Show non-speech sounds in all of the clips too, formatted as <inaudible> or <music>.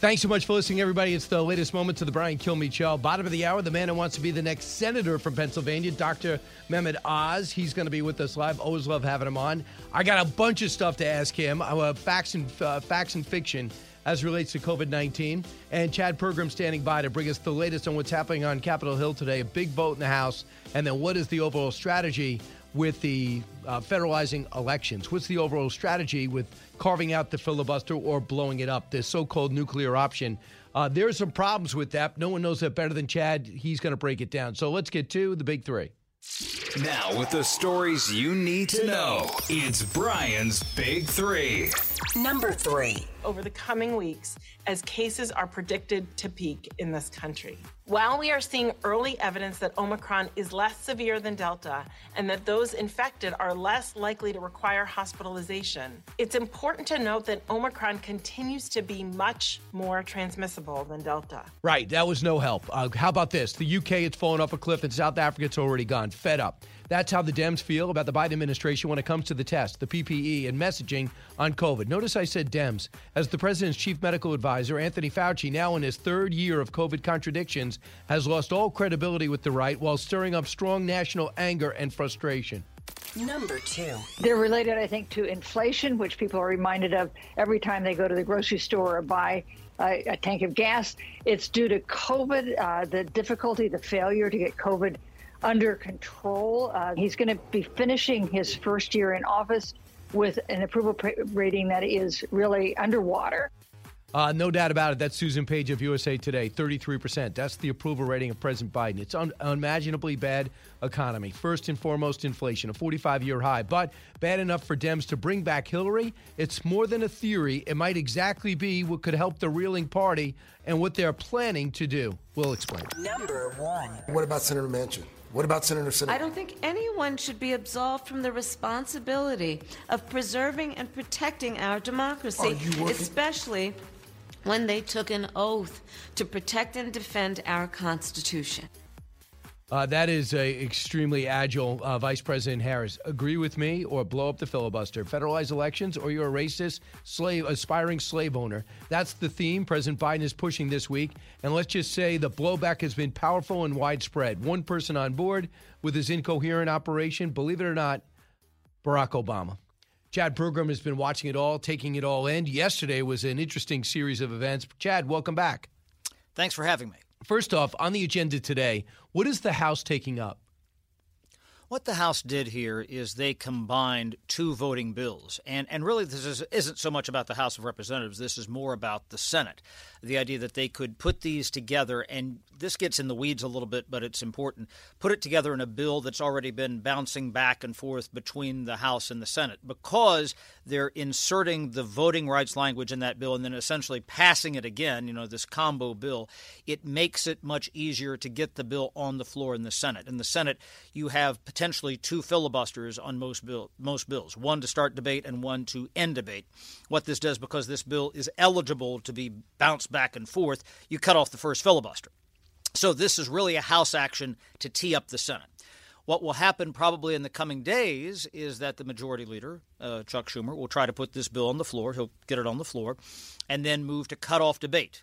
Thanks so much for listening, everybody. It's the latest moments of the Brian Kilmeade Show. Bottom of the hour, the man who wants to be the next senator from Pennsylvania, Dr. Mehmet Oz. He's going to be with us live. Always love having him on. I got a bunch of stuff to ask him. Uh, facts and uh, facts and fiction as relates to COVID 19. And Chad Pergram standing by to bring us the latest on what's happening on Capitol Hill today. A big vote in the House. And then what is the overall strategy with the uh, federalizing elections? What's the overall strategy with carving out the filibuster or blowing it up, the so called nuclear option? Uh, there are some problems with that. No one knows that better than Chad. He's going to break it down. So let's get to the big three. Now, with the stories you need to know, it's Brian's Big Three. Number three. Over the coming weeks, as cases are predicted to peak in this country. While we are seeing early evidence that Omicron is less severe than Delta and that those infected are less likely to require hospitalization, it's important to note that Omicron continues to be much more transmissible than Delta. Right, that was no help. Uh, how about this? The UK, it's fallen off a cliff, and South Africa, it's already gone. Fed up. That's how the Dems feel about the Biden administration when it comes to the test, the PPE, and messaging on COVID. Notice I said Dems. As the president's chief medical advisor, Anthony Fauci, now in his third year of COVID contradictions, has lost all credibility with the right while stirring up strong national anger and frustration. Number two. They're related, I think, to inflation, which people are reminded of every time they go to the grocery store or buy a, a tank of gas. It's due to COVID, uh, the difficulty, the failure to get COVID under control. Uh, he's going to be finishing his first year in office with an approval rating that is really underwater. Uh, no doubt about it. That's Susan Page of USA Today, 33%. That's the approval rating of President Biden. It's un- unimaginably bad economy. First and foremost, inflation, a 45 year high, but bad enough for Dems to bring back Hillary. It's more than a theory. It might exactly be what could help the reeling party and what they're planning to do. We'll explain. Number one. What about Senator Manchin? What about Senator Sinema? I don't think anyone should be absolved from the responsibility of preserving and protecting our democracy, especially when they took an oath to protect and defend our Constitution. Uh, that is a extremely agile uh, Vice President Harris. Agree with me or blow up the filibuster. Federalize elections or you're a racist, slave, aspiring slave owner. That's the theme President Biden is pushing this week. And let's just say the blowback has been powerful and widespread. One person on board with his incoherent operation, believe it or not, Barack Obama. Chad Pergram has been watching it all, taking it all in. Yesterday was an interesting series of events. Chad, welcome back. Thanks for having me. First off, on the agenda today, what is the House taking up? What the House did here is they combined two voting bills. And, and really, this is, isn't so much about the House of Representatives. This is more about the Senate. The idea that they could put these together, and this gets in the weeds a little bit, but it's important. Put it together in a bill that's already been bouncing back and forth between the House and the Senate because they're inserting the voting rights language in that bill and then essentially passing it again, you know, this combo bill. It makes it much easier to get the bill on the floor in the Senate. In the Senate, you have potentially two filibusters on most bill, most bills, one to start debate and one to end debate. What this does, because this bill is eligible to be bounced back and forth, you cut off the first filibuster. So this is really a House action to tee up the Senate. What will happen probably in the coming days is that the majority leader, uh, Chuck Schumer, will try to put this bill on the floor. He'll get it on the floor and then move to cut off debate,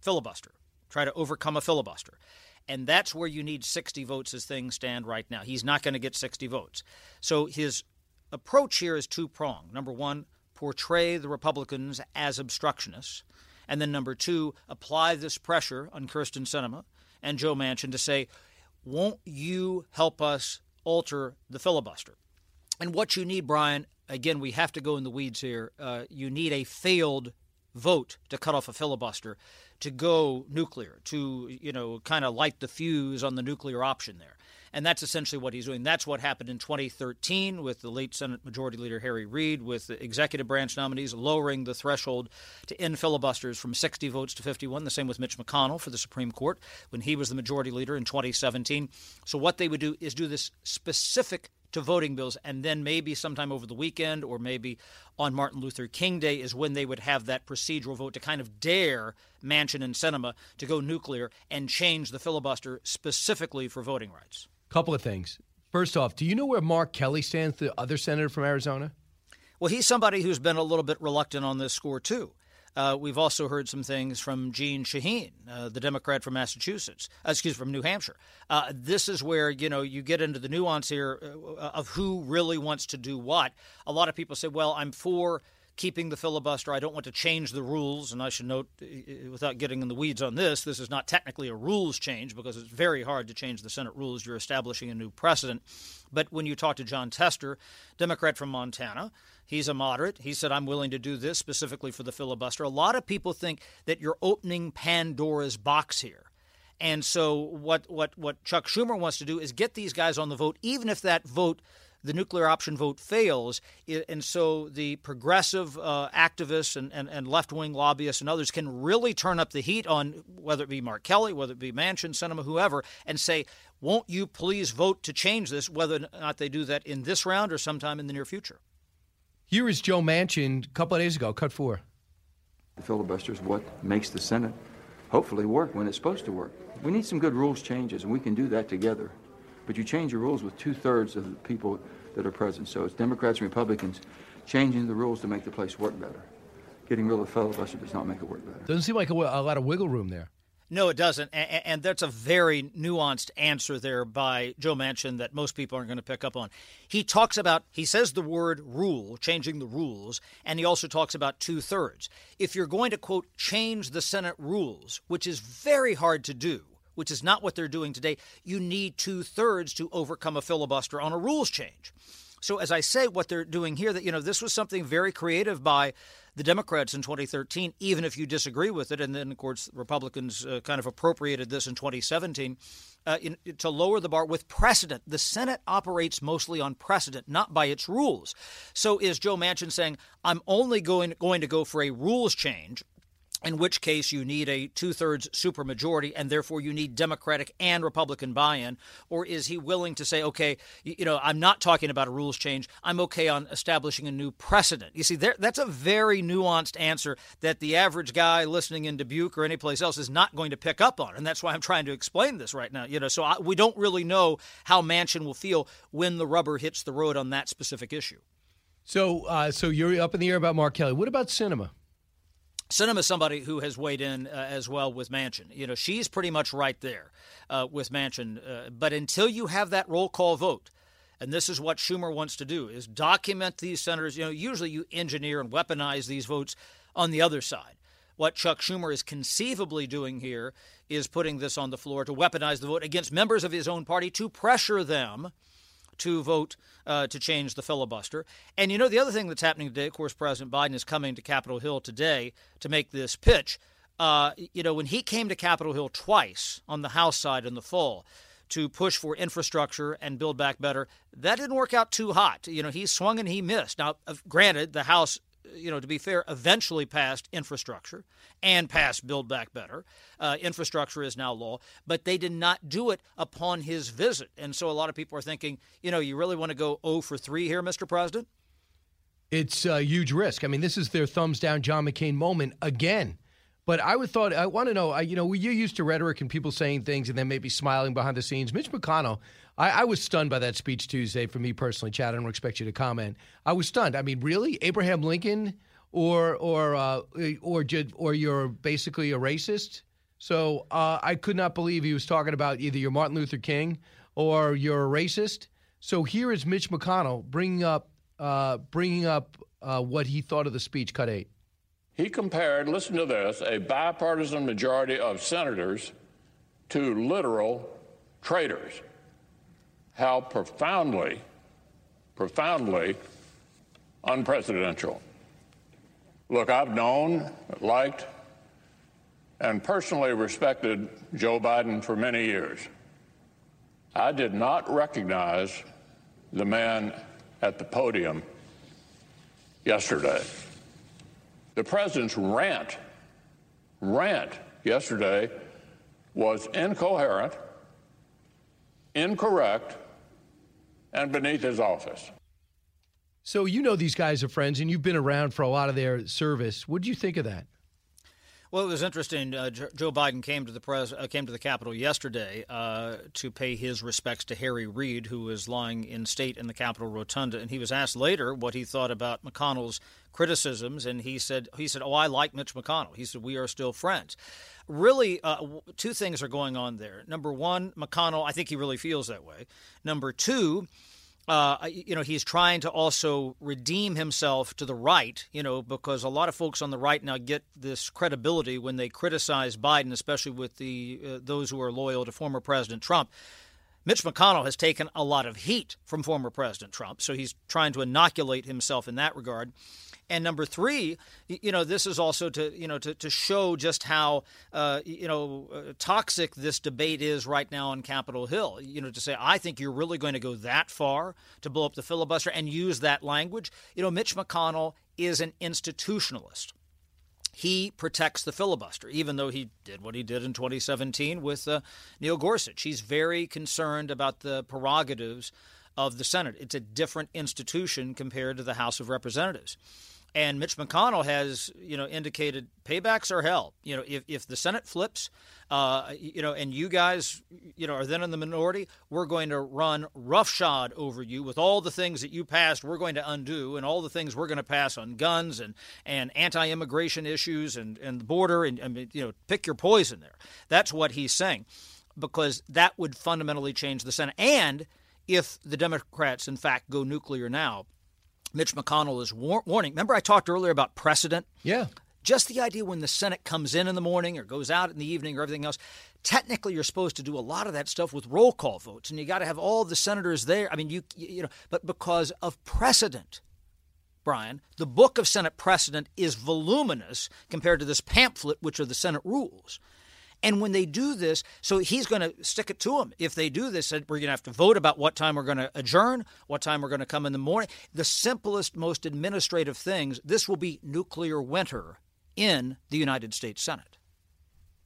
filibuster, try to overcome a filibuster. And that's where you need 60 votes as things stand right now. He's not going to get 60 votes. So his approach here is two pronged. Number one, portray the Republicans as obstructionists. And then number two, apply this pressure on Kyrsten Sinema and Joe Manchin to say, won't you help us alter the filibuster? And what you need, Brian, again, we have to go in the weeds here. Uh, you need a failed vote to cut off a filibuster to go nuclear, to, you know, kind of light the fuse on the nuclear option there. And that's essentially what he's doing. That's what happened in 2013 with the late Senate Majority Leader Harry Reid, with the executive branch nominees lowering the threshold to end filibusters from 60 votes to 51. The same with Mitch McConnell for the Supreme Court when he was the Majority Leader in 2017. So what they would do is do this specific to voting bills, and then maybe sometime over the weekend or maybe on Martin Luther King Day is when they would have that procedural vote to kind of dare Manchin and Sinema to go nuclear and change the filibuster specifically for voting rights. Couple of things. First off, do you know where Mark Kelly stands, the other senator from Arizona? Well, he's somebody who's been a little bit reluctant on this score, too. Uh, we've also heard some things from Jeanne Shaheen, uh, the Democrat from Massachusetts, uh, excuse from New Hampshire. Uh, this is where you know you get into the nuance here uh, of who really wants to do what. A lot of people say, "Well, I'm for." keeping the filibuster. I don't want to change the rules. And I should note, without getting in the weeds on this, this is not technically a rules change because it's very hard to change the Senate rules. You're establishing a new precedent. But when you talk to Jon Tester, Democrat from Montana, He's a moderate. He said, I'm willing to do this specifically for the filibuster. A lot of people think that you're opening Pandora's box here. And so, what, what, what Chuck Schumer wants to do is get these guys on the vote, even if that vote, the nuclear option vote, fails. And so, the progressive uh, activists and, and, and left wing lobbyists and others can really turn up the heat on whether it be Mark Kelly, whether it be Manchin, Sinema, whoever, and say, won't you please vote to change this, whether or not they do that in this round or sometime in the near future? Here is Joe Manchin a couple of days ago, cut four. The filibuster is what makes the Senate hopefully work when it's supposed to work. We need some good rules changes, and we can do that together. But you change your rules with two thirds of the people that are present. So it's Democrats and Republicans changing the rules to make the place work better. Getting rid of the filibuster does not make it work better. Doesn't seem like a, a lot of wiggle room there. No, it doesn't. And, and, that's a very nuanced answer there by Joe Manchin that most people aren't going to pick up on. He talks about, he says the word rule, changing the rules, and he also talks about two thirds. If you're going to, quote, change the Senate rules, which is very hard to do, which is not what they're doing today, you need two thirds to overcome a filibuster on a rules change. So, as I say, what they're doing here, that, you know, this was something very creative by the Democrats in 2013, even if you disagree with it. And then, of course, Republicans uh, kind of appropriated this in 2017 uh, in, to lower the bar with precedent. The Senate operates mostly on precedent, not by its rules. So is Joe Manchin saying, I'm only going, going to go for a rules change in which case you need a two thirds supermajority and therefore you need Democratic and Republican buy in? Or is he willing to say, okay, you, know, I'm not talking about a rules change. I'm okay on establishing a new precedent? You see, there, that's a very nuanced answer that the average guy listening in Dubuque or anyplace else is not going to pick up on. And that's why I'm trying to explain this right now. You know, so I, we don't really know how Manchin will feel when the rubber hits the road on that specific issue. So, uh, so you're up in the air about Mark Kelly. What about Sinema? Sinema is somebody who has weighed in uh, as well with Manchin. You know, she's pretty much right there uh, with Manchin. Uh, but until you have that roll call vote, and this is what Schumer wants to do, is document these senators. You know, usually you engineer and weaponize these votes on the other side. What Chuck Schumer is conceivably doing here is putting this on the floor to weaponize the vote against members of his own party to pressure them to vote uh, to change the filibuster. And you know, the other thing that's happening today, of course, President Biden is coming to Capitol Hill today to make this pitch. Uh, you know, when he came to Capitol Hill twice on the House side in the fall to push for infrastructure and build back better, that didn't work out too hot. You know, he swung and he missed. Now, granted, the House you know, to be fair, eventually passed infrastructure and passed Build Back Better. Uh, infrastructure is now law, but they did not do it upon his visit. And so a lot of people are thinking, you know, you really want to go 0 for 3 here, Mr. President? It's a huge risk. I mean, this is their thumbs down John McCain moment again. But I would thought I want to know. You know, you're used to rhetoric and people saying things and then maybe smiling behind the scenes. Mitch McConnell, I, I, was stunned by that speech Tuesday. For me personally, Chad, I don't expect you to comment. I was stunned. I mean, really, Abraham Lincoln, or or uh, or or you're basically a racist. So uh, I could not believe he was talking about either you're Martin Luther King or you're a racist. So here is Mitch McConnell bringing up uh, bringing up uh, what he thought of the speech. Cut eight. He compared, listen to this, a bipartisan majority of senators to literal traitors. How profoundly, profoundly unpresidential. Look, I've known, liked, and personally respected Joe Biden for many years. I did not recognize the man at the podium yesterday. The president's rant, rant yesterday was incoherent, incorrect, and beneath his office. So you know these guys are friends, and you've been around for a lot of their service. What do you think of that? Well, it was interesting. Uh, Joe Biden came to the pres- uh, came to the Capitol yesterday uh, to pay his respects to Harry Reid, who was lying in state in the Capitol rotunda, and he was asked later what he thought about McConnell's criticisms, and he said he said, "Oh, I like Mitch McConnell." He said, "We are still friends." Really, uh, two things are going on there. Number one, McConnell, I think he really feels that way. Number two uh, you know, he's trying to also redeem himself to the right, you know, because a lot of folks on the right now get this credibility when they criticize Biden, especially with the uh, those who are loyal to former President Trump. Mitch McConnell has taken a lot of heat from former President Trump, so he's trying to inoculate himself in that regard. And number three, you know, this is also to you know to, to show just how uh, you know uh, toxic this debate is right now on Capitol Hill. You know, to say I think you're really going to go that far to blow up the filibuster and use that language. You know, Mitch McConnell is an institutionalist he protects the filibuster, even though he did what he did in 2017 with uh, Neil Gorsuch. He's very concerned about the prerogatives of the Senate. It's a different institution compared to the House of Representatives. And Mitch McConnell has, you know, indicated paybacks are hell. You know, if, if the Senate flips, uh, you know, and you guys, you know, are then in the minority, we're going to run roughshod over you with all the things that you passed. We're going to undo, and all the things we're going to pass on guns and and anti-immigration issues and and the border, and, and you know, pick your poison there. That's what he's saying, because that would fundamentally change the Senate. And if the Democrats, in fact, go nuclear now, Mitch McConnell is war- warning. Remember, I talked earlier about precedent? Yeah. Just the idea when the Senate comes in in the morning or goes out in the evening or everything else, technically you're supposed to do a lot of that stuff with roll call votes, and you got to have all the senators there. I mean, you you know, but because of precedent, Brian, the book of Senate precedent is voluminous compared to this pamphlet, which are the Senate rules. And when they do this, so he's going to stick it to them. If they do this, we're going to have to vote about what time we're going to adjourn, what time we're going to come in the morning. The simplest, most administrative things. This will be nuclear winter in the United States Senate.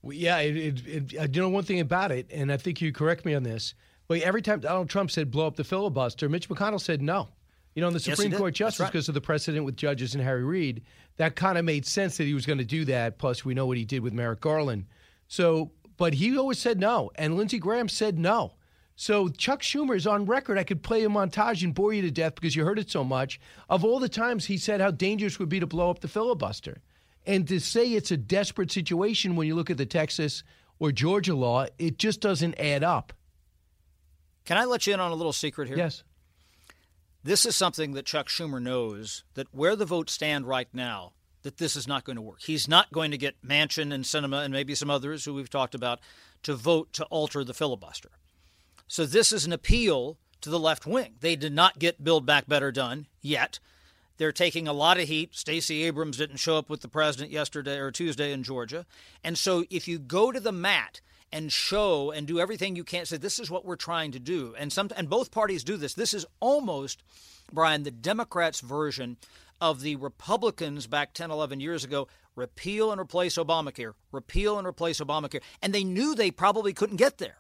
Well, yeah, it, it, it, uh, you know one thing about it, and I think you correct me on this. But every time Donald Trump said blow up the filibuster, Mitch McConnell said no. You know, in the Supreme yes, Court justice, right. because of the precedent with judges and Harry Reid, that kind of made sense that he was going to do that. Plus, we know what he did with Merrick Garland. So, but he always said no, and Lindsey Graham said no. So Chuck Schumer is on record. I could play a montage and bore you to death because you heard it so much of all the times he said how dangerous it would be to blow up the filibuster. And to say it's a desperate situation when you look at the Texas or Georgia law, it just doesn't add up. Can I let you in on a little secret here? Yes. This is something that Chuck Schumer knows that where the votes stand right now, that this is not going to work. He's not going to get Manchin and Sinema and maybe some others who we've talked about to vote to alter the filibuster. So this is an appeal to the left wing. They did not get Build Back Better done yet. They're taking a lot of heat. Stacey Abrams didn't show up with the president yesterday or Tuesday in Georgia. And so if you go to the mat and show and do everything you can, say this is what we're trying to do. And some and both parties do this. This is almost, Brian, the Democrats' version of the Republicans back 10, 11 years ago repeal and replace Obamacare, repeal and replace Obamacare. And they knew they probably couldn't get there.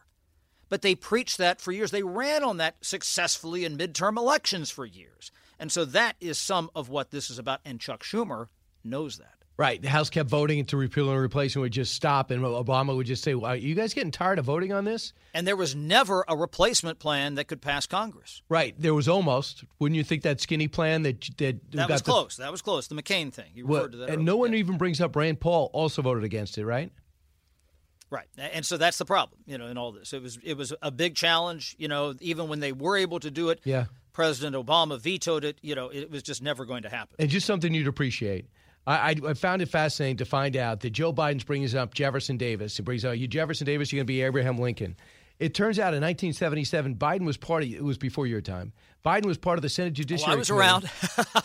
But they preached that for years. They ran on that successfully in midterm elections for years. And so that is some of what this is about. And Chuck Schumer knows that. Right. The House kept voting to repeal and replace and would just stop. And Obama would just say, well, Are you guys getting tired of voting on this? And there was never a replacement plan that could pass Congress. Right. There was almost. Wouldn't you think that skinny plan that. That, that was the, close. That was close. The McCain thing. You well, referred to that. And earlier. no one even brings up Rand Paul also voted against it, right? Right, and so that's the problem, you know, in all this. It was it was a big challenge, you know. Even when they were able to do it, yeah. President Obama vetoed it. You know, it was just never going to happen. And just something you'd appreciate. I, I, found it fascinating to find out that Joe Biden's bringing up Jefferson Davis. He brings up you Jefferson Davis. You're going to be Abraham Lincoln. It turns out in 1977, Biden was part of it was before your time. Biden was part of the Senate oh, Judiciary. Well, I was Committee. around.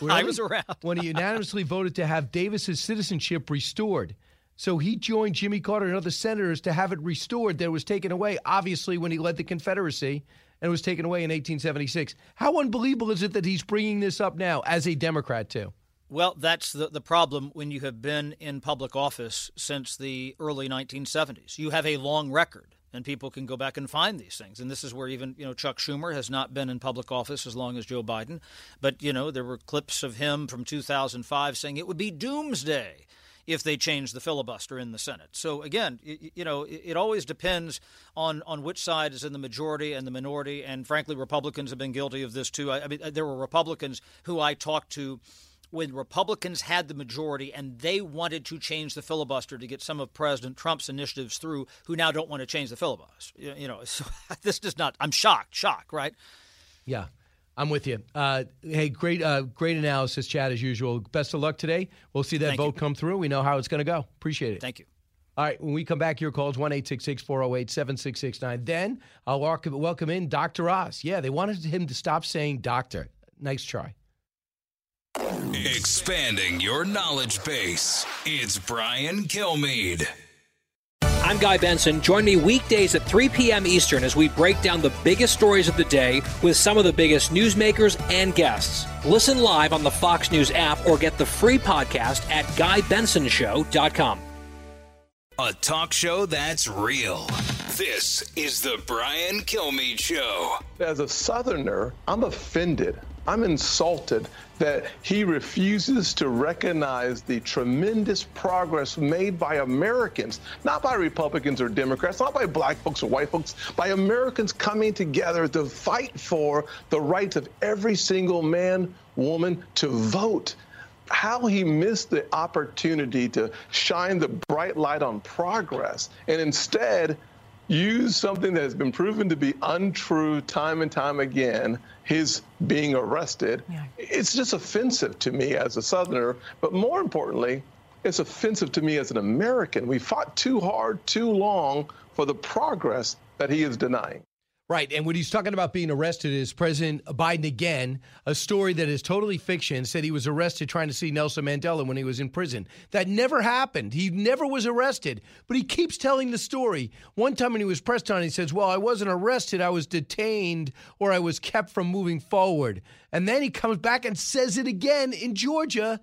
<laughs> Really? I was around when he unanimously voted to have Davis's citizenship restored. So he joined Jimmy Carter and other senators to have it restored that was taken away, obviously, when he led the Confederacy and was taken away in 1876. How unbelievable is it that he's bringing this up now as a Democrat, too? Well, that's the, the problem when you have been in public office since the early 1970s. You have a long record, and people can go back and find these things. And this is where even, you know, Chuck Schumer has not been in public office as long as Joe Biden. But, you know, there were clips of him from 2005 saying it would be doomsday if they change the filibuster in the Senate. So again, you know, it always depends on on which side is in the majority and the minority. And frankly, Republicans have been guilty of this too. I, mean, uh, there were Republicans who I talked to when Republicans had the majority and they wanted to change the filibuster to get some of President Trump's initiatives through, who now don't want to change the filibuster. You know, <laughs> so this does not. I'm shocked, shocked, right? Yeah. I'm with you. Uh, hey, great, uh, great analysis, Chad, as usual. Best of luck today. We'll see that Thank vote you. come through. We know how it's going to go. Appreciate it. Thank you. All right, when we come back, your calls 1 408 7669. Then I'll welcome, welcome in Dr. Oz. Yeah, they wanted him to stop saying doctor. Nice try. Expanding your knowledge base. It's Brian Kilmeade. I'm Guy Benson. Join me weekdays at 3 p.m. Eastern as we break down the biggest stories of the day with some of the biggest newsmakers and guests. Listen live on the Fox News app or get the free podcast at GuyBensonShow.com. A talk show that's real. This is the Brian Kilmeade Show. As a Southerner, I'm offended. I'm insulted that he refuses to recognize the tremendous progress made by Americans, not by Republicans or Democrats, not by black folks or white folks, by Americans coming together to fight for the rights of every single man, woman to vote. How he missed the opportunity to shine the bright light on progress and instead use something that has been proven to be untrue time and time again, his being arrested. Yeah. It's just offensive to me as a Southerner, but more importantly, it's offensive to me as an American. We fought too hard, too long for the progress that he is denying. Right. And when he's talking about being arrested is President Biden again, a story that is totally fiction, said he was arrested trying to see Nelson Mandela when he was in prison. That never happened. He never was arrested, but he keeps telling the story. One time when he was pressed on, he says, Well, I wasn't arrested, I was detained or I was kept from moving forward. And then he comes back and says it again in Georgia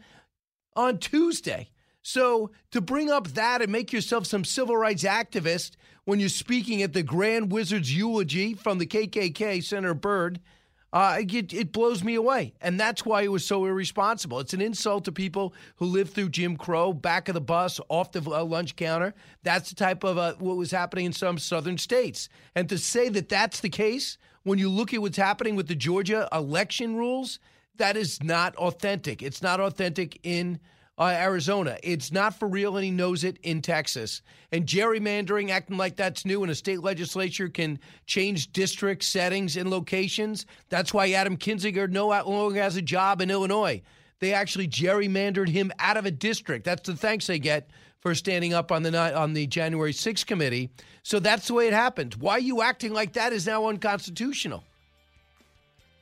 on Tuesday. So to bring up that and make yourself some civil rights activist when you're speaking at the Grand Wizard's eulogy from the KKK, Senator Byrd, uh, it, it, blows me away. And that's why it was so irresponsible. It's an insult to people who lived through Jim Crow, back of the bus, off the uh, lunch counter. That's the type of uh, what was happening in some southern states. And to say that that's the case when you look at what's happening with the Georgia election rules, that is not authentic. It's not authentic in uh, Arizona. It's not for real, and he knows it in Texas. And gerrymandering, acting like that's new, and a state legislature can change district settings and locations. That's why Adam Kinzinger no longer has a job in Illinois. They actually gerrymandered him out of a district. That's the thanks they get for standing up on the on the January 6th committee. So that's the way it happened. Why you acting like that is now unconstitutional?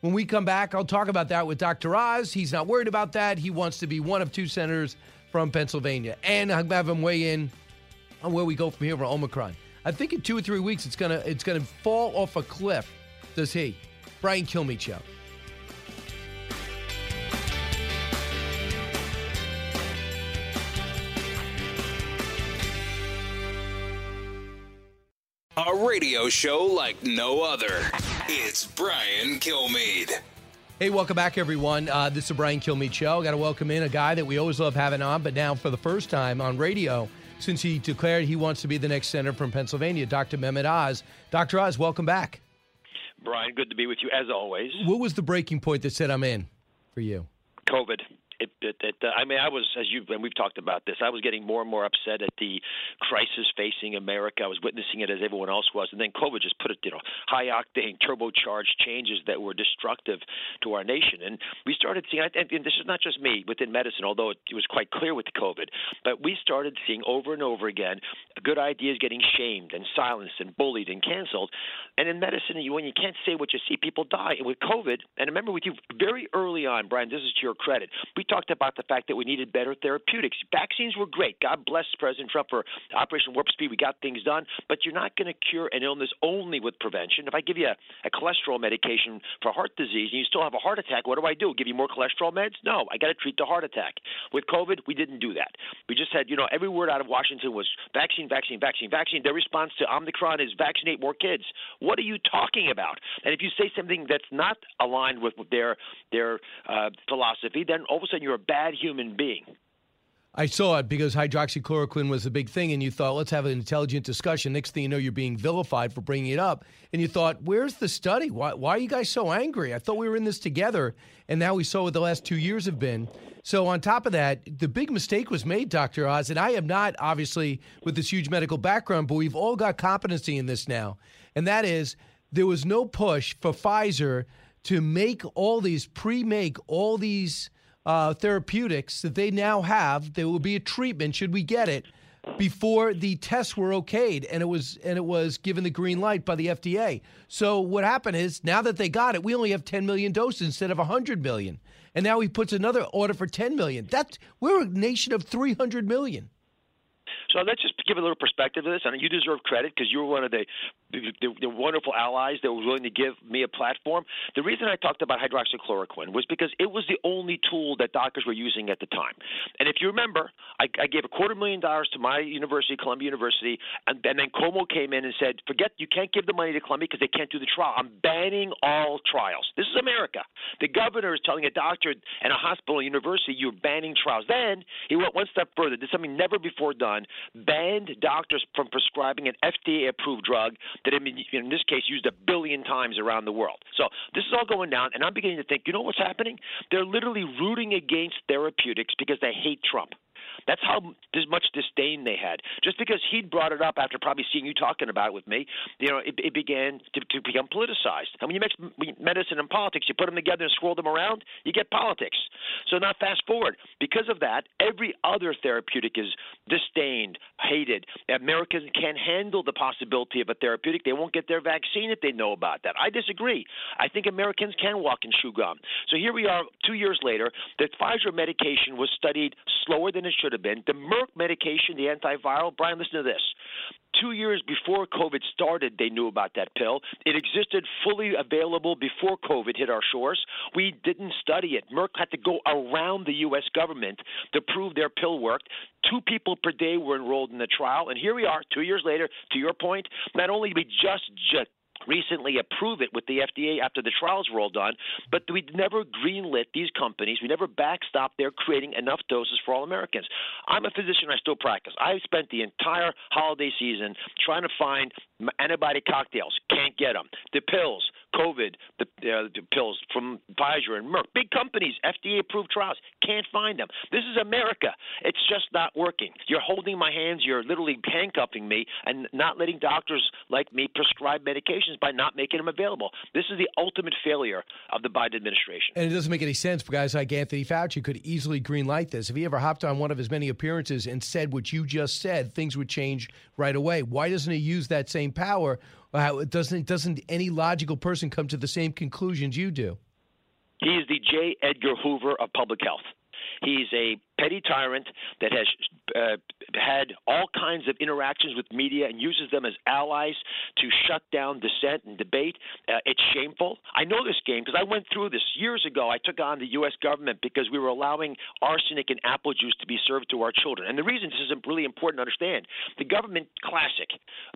When we come back, I'll talk about that with Dr. Oz. He's not worried about that. He wants to be one of two senators from Pennsylvania. And I'll have him weigh in on where we go from here for Omicron. I think in two or three weeks it's gonna it's gonna fall off a cliff. Does he? Brian Kilmeade show. A radio show like no other. It's Brian Kilmeade. Hey, welcome back, everyone. Uh, this is the Brian Kilmeade Show. Got to welcome in a guy that we always love having on, but now for the first time on radio since he declared he wants to be the next senator from Pennsylvania, Dr. Mehmet Oz. Dr. Oz, welcome back. Brian, good to be with you as always. What was the breaking point that said I'm in for you? COVID it, it, it uh, I mean, I was, as you and we've talked about this, I was getting more and more upset at the crisis facing America. I was witnessing it as everyone else was, and then COVID just put it, you know, high octane, turbocharged changes that were destructive to our nation. And we started seeing, and this is not just me within medicine, although it, was quite clear with COVID, but we started seeing over and over again good ideas getting shamed and silenced and bullied and canceled. And in medicine, when you can't say what you see, people die. And with COVID, and remember with you very early on, Brian, this is to your credit, we talked about the fact that we needed better therapeutics. Vaccines were great. God bless President Trump for Operation Warp Speed. We got things done, but you're not going to cure an illness only with prevention. If I give you a, a cholesterol medication for heart disease and you still have a heart attack, what do I do? Give you more cholesterol meds? No, I got to treat the heart attack. With COVID, we didn't do that. We just had, you know, every word out of Washington was vaccine, vaccine, vaccine, vaccine. Their response to Omicron is vaccinate more kids. What are you talking about? And if you say something that's not aligned with their their uh, philosophy, then all of a sudden you're a bad human being. I saw it because hydroxychloroquine was a big thing, and you thought, let's have an intelligent discussion. Next thing you know, you're being vilified for bringing it up. And you thought, where's the study? Why, why are you guys so angry? I thought we were in this together, and now we saw what the last two years have been. So, on top of that, the big mistake was made, Dr. Oz, and I am not obviously with this huge medical background, but we've all got competency in this now. And that is, there was no push for Pfizer to make all these, pre make all these uh, therapeutics that they now have. There will be a treatment should we get it before the tests were okayed and it was and it was given the green light by the FDA. So what happened is now that they got it, we only have 10 million doses instead of 100 million. And now he puts another order for 10 million. That's we're a nation of 300 million. So let's just give a little perspective to this. I and you deserve credit because you were one of the the, the, wonderful allies that were willing to give me a platform. The reason I talked about hydroxychloroquine was because it was the only tool that doctors were using at the time. And if you remember, I, I gave a quarter million dollars to my university, Columbia University, and, and then Cuomo came in and said, "Forget, you can't give the money to Columbia because they can't do the trial. I'm banning all trials. This is America. The governor is telling a doctor and a hospital, a university, you're banning trials." Then he went one step further. Did something never before done banned doctors from prescribing an FDA approved drug that in this case, used a billion times around the world. So this is all going down, and I'm beginning to think, you know what's happening? They're literally rooting against therapeutics because they hate Trump. That's how much disdain they had. Just because he'd brought it up after probably seeing you talking about it with me, you know, it, it began to, to become politicized. And when you mix medicine and politics, you put them together and swirl them around, you get politics. So now fast forward. Because of that, every other therapeutic is disdained, hated. Americans can't handle the possibility of a therapeutic. They won't get their vaccine if they know about that. I disagree. I think Americans can walk in chew gum. So here we are, two years later. The Pfizer medication was studied slower than it should have been. The Merck medication, the antiviral, Brian, listen to this. Two years before COVID started, they knew about that pill. It existed fully available before COVID hit our shores. We didn't study it. Merck had to go around the U.S. government to prove their pill worked. Two people per day were enrolled in the trial, and here we are, two years later. To your point, not only did we just, just recently approve it with the FDA after the trials were all done, but we never greenlit these companies. We never backstopped their creating enough doses for all Americans. I'm a physician. I still practice. I spent the entire holiday season trying to find antibody cocktails. Can't get them. The pills, COVID, the, uh, the pills from Pfizer and Merck, big companies, FDA approved trials. Can't find them. This is America. It's just not working. You're holding my hands. You're literally handcuffing me and not letting doctors like me prescribe medications by not making them available. This is the ultimate failure of the Biden administration. And it doesn't make any sense for guys like Anthony Fauci could easily greenlight this. If he ever hopped on one of his many appearances and said what you just said, things would change right away. Why doesn't he use that same power? How doesn't doesn't any logical person come to the same conclusions you do? He is the J. Edgar Hoover of public health. He's a petty tyrant that has uh, had all kinds of interactions with media and uses them as allies to shut down dissent and debate. Uh, it's shameful. I know this game because I went through this years ago. I took on the U.S. government because we were allowing arsenic and apple juice to be served to our children. And the reason this is really important to understand the government, classic,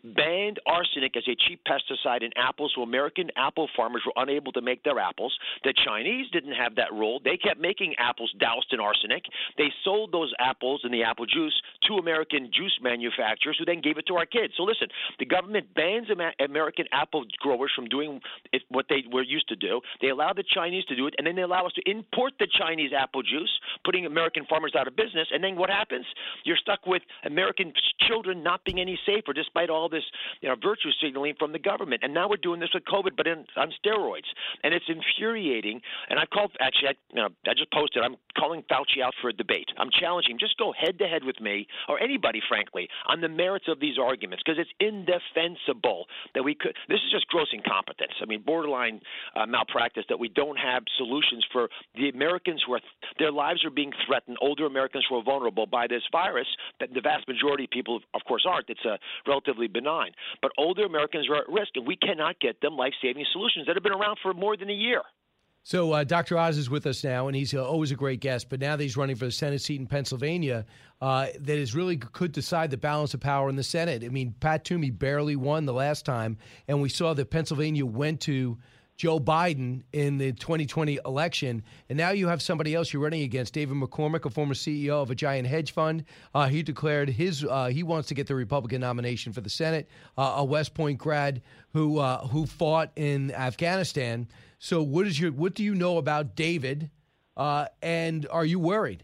banned arsenic as a cheap pesticide in apples, so American apple farmers were unable to make their apples. The Chinese didn't have that rule. They kept making apples doused in arsenic. They sold those apples and the apple juice to American juice manufacturers who then gave it to our kids. So listen, the government bans American apple growers from doing what they were used to do. They allow the Chinese to do it, and then they allow us to import the Chinese apple juice, putting American farmers out of business. And then what happens? You're stuck with American children not being any safer, despite all this you know, virtue signaling from the government. And now we're doing this with COVID, but in, on steroids, and it's infuriating. And I called actually, I, you know, I just posted. I'm calling Fauci out for a debate. State. I'm challenging. Just go head to head with me or anybody, frankly, on the merits of these arguments because it's indefensible that we could. This is just gross incompetence. I mean, borderline uh, malpractice that we don't have solutions for the Americans who are their lives are being threatened. Older Americans who are vulnerable by this virus. That the vast majority of people, of course, aren't. It's a relatively benign, but older Americans are at risk, and we cannot get them life-saving solutions that have been around for more than a year. So uh, Dr. Oz is with us now, and he's uh, always a great guest. But now that he's running for the Senate seat in Pennsylvania, uh, that is really could decide the balance of power in the Senate. I mean, Pat Toomey barely won the last time, and we saw that Pennsylvania went to Joe Biden in the 2020 election, and now you have somebody else you're running against, David McCormick, a former CEO of a giant hedge fund. Uh, he declared his uh, he wants to get the Republican nomination for the Senate. Uh, a West Point grad who who fought in Afghanistan. So, what is your what do you know about David, uh, and are you worried?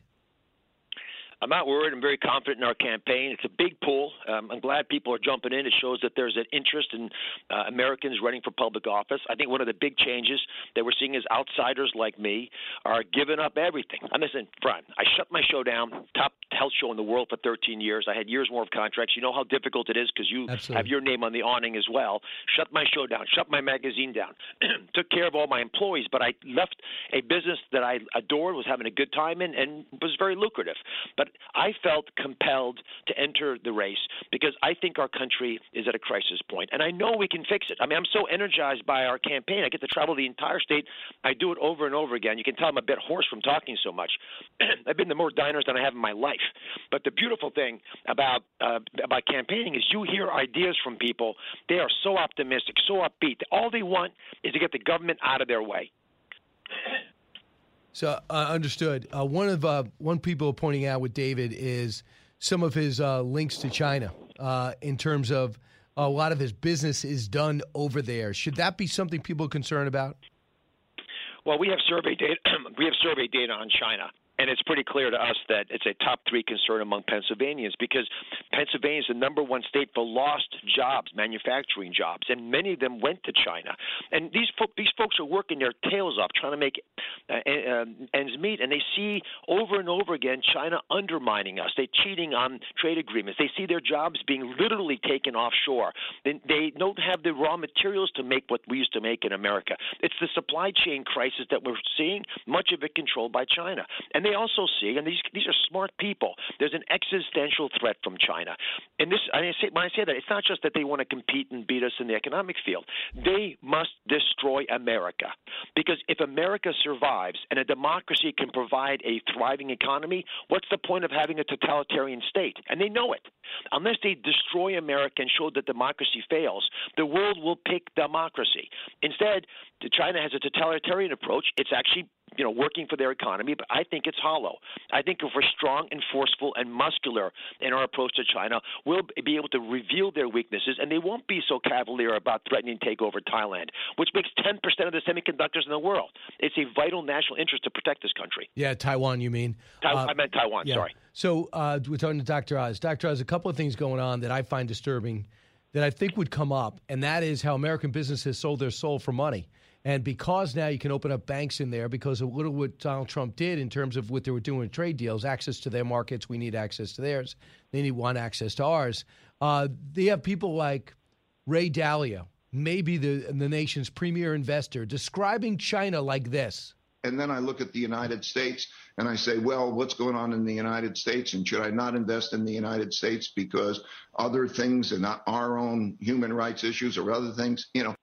I'm not worried. I'm very confident in our campaign. It's a big pool. Um, I'm glad people are jumping in. It shows that there's an interest in uh, Americans running for public office. I think one of the big changes that we're seeing is outsiders like me are giving up everything. I'm listen, front. I shut my show down, top health show in the world for 13 years. I had years more of contracts. You know how difficult it is because you Absolutely. have your name on the awning as well. Shut my show down. Shut my magazine down. <clears throat> Took care of all my employees, but I left a business that I adored, was having a good time in, and was very lucrative. But but I felt compelled to enter the race because I think our country is at a crisis point, and I know we can fix it. I mean, I'm so energized by our campaign. I get to travel the entire state. I do it over and over again. You can tell I'm a bit hoarse from talking so much. <clears throat> I've been to more diners than I have in my life. But the beautiful thing about uh, about campaigning is you hear ideas from people. They are so optimistic, so upbeat. All they want is to get the government out of their way. So uh, understood. Uh, one of uh, one people pointing out with David is some of his uh, links to China uh, in terms of a lot of his business is done over there. Should that be something people are concerned about? Well, we have survey data. <clears throat> we have survey data on China, and it's pretty clear to us that it's a top three concern among Pennsylvanians because Pennsylvania is the number one state for lost jobs, manufacturing jobs, and many of them went to China. And these fo- these folks are working their tails off trying to make uh, uh, ends meet, and they see over and over again China undermining us. They're cheating on trade agreements. They see their jobs being literally taken offshore. They, they don't have the raw materials to make what we used to make in America. It's the supply chain crisis that we're seeing, much of it controlled by China. And they also see, and these these are smart people. There's an existential threat from China, and this I say when I say that it's not just that they want to compete and beat us in the economic field. They must destroy America because if America survives and a democracy can provide a thriving economy, what's the point of having a totalitarian state? And they know it. Unless they destroy America and show that democracy fails, the world will pick democracy. Instead, China has a totalitarian approach. It's actually you know, working for their economy, but I think it's hollow. I think if we're strong and forceful and muscular in our approach to China, we'll be able to reveal their weaknesses, and they won't be so cavalier about threatening to take over Thailand, which makes 10% of the semiconductors in the world. It's a vital national interest to protect this country. Yeah, Taiwan, you mean? Tai- uh, I meant Taiwan, yeah. sorry. So uh, we're talking to Dr. Oz. Dr. Oz, a couple of things going on that I find disturbing that I think would come up, and that is how American businesses sold their soul for money. And because now you can open up banks in there because of little what Donald Trump did in terms of what they were doing with trade deals, access to their markets, we need access to theirs. They need one access to ours. Uh, they have people like Ray Dalio, maybe the the nation's premier investor, describing China like this. And then I look at the United States and I say, well, what's going on in the United States? And should I not invest in the United States because other things and not our own human rights issues or other things, you know,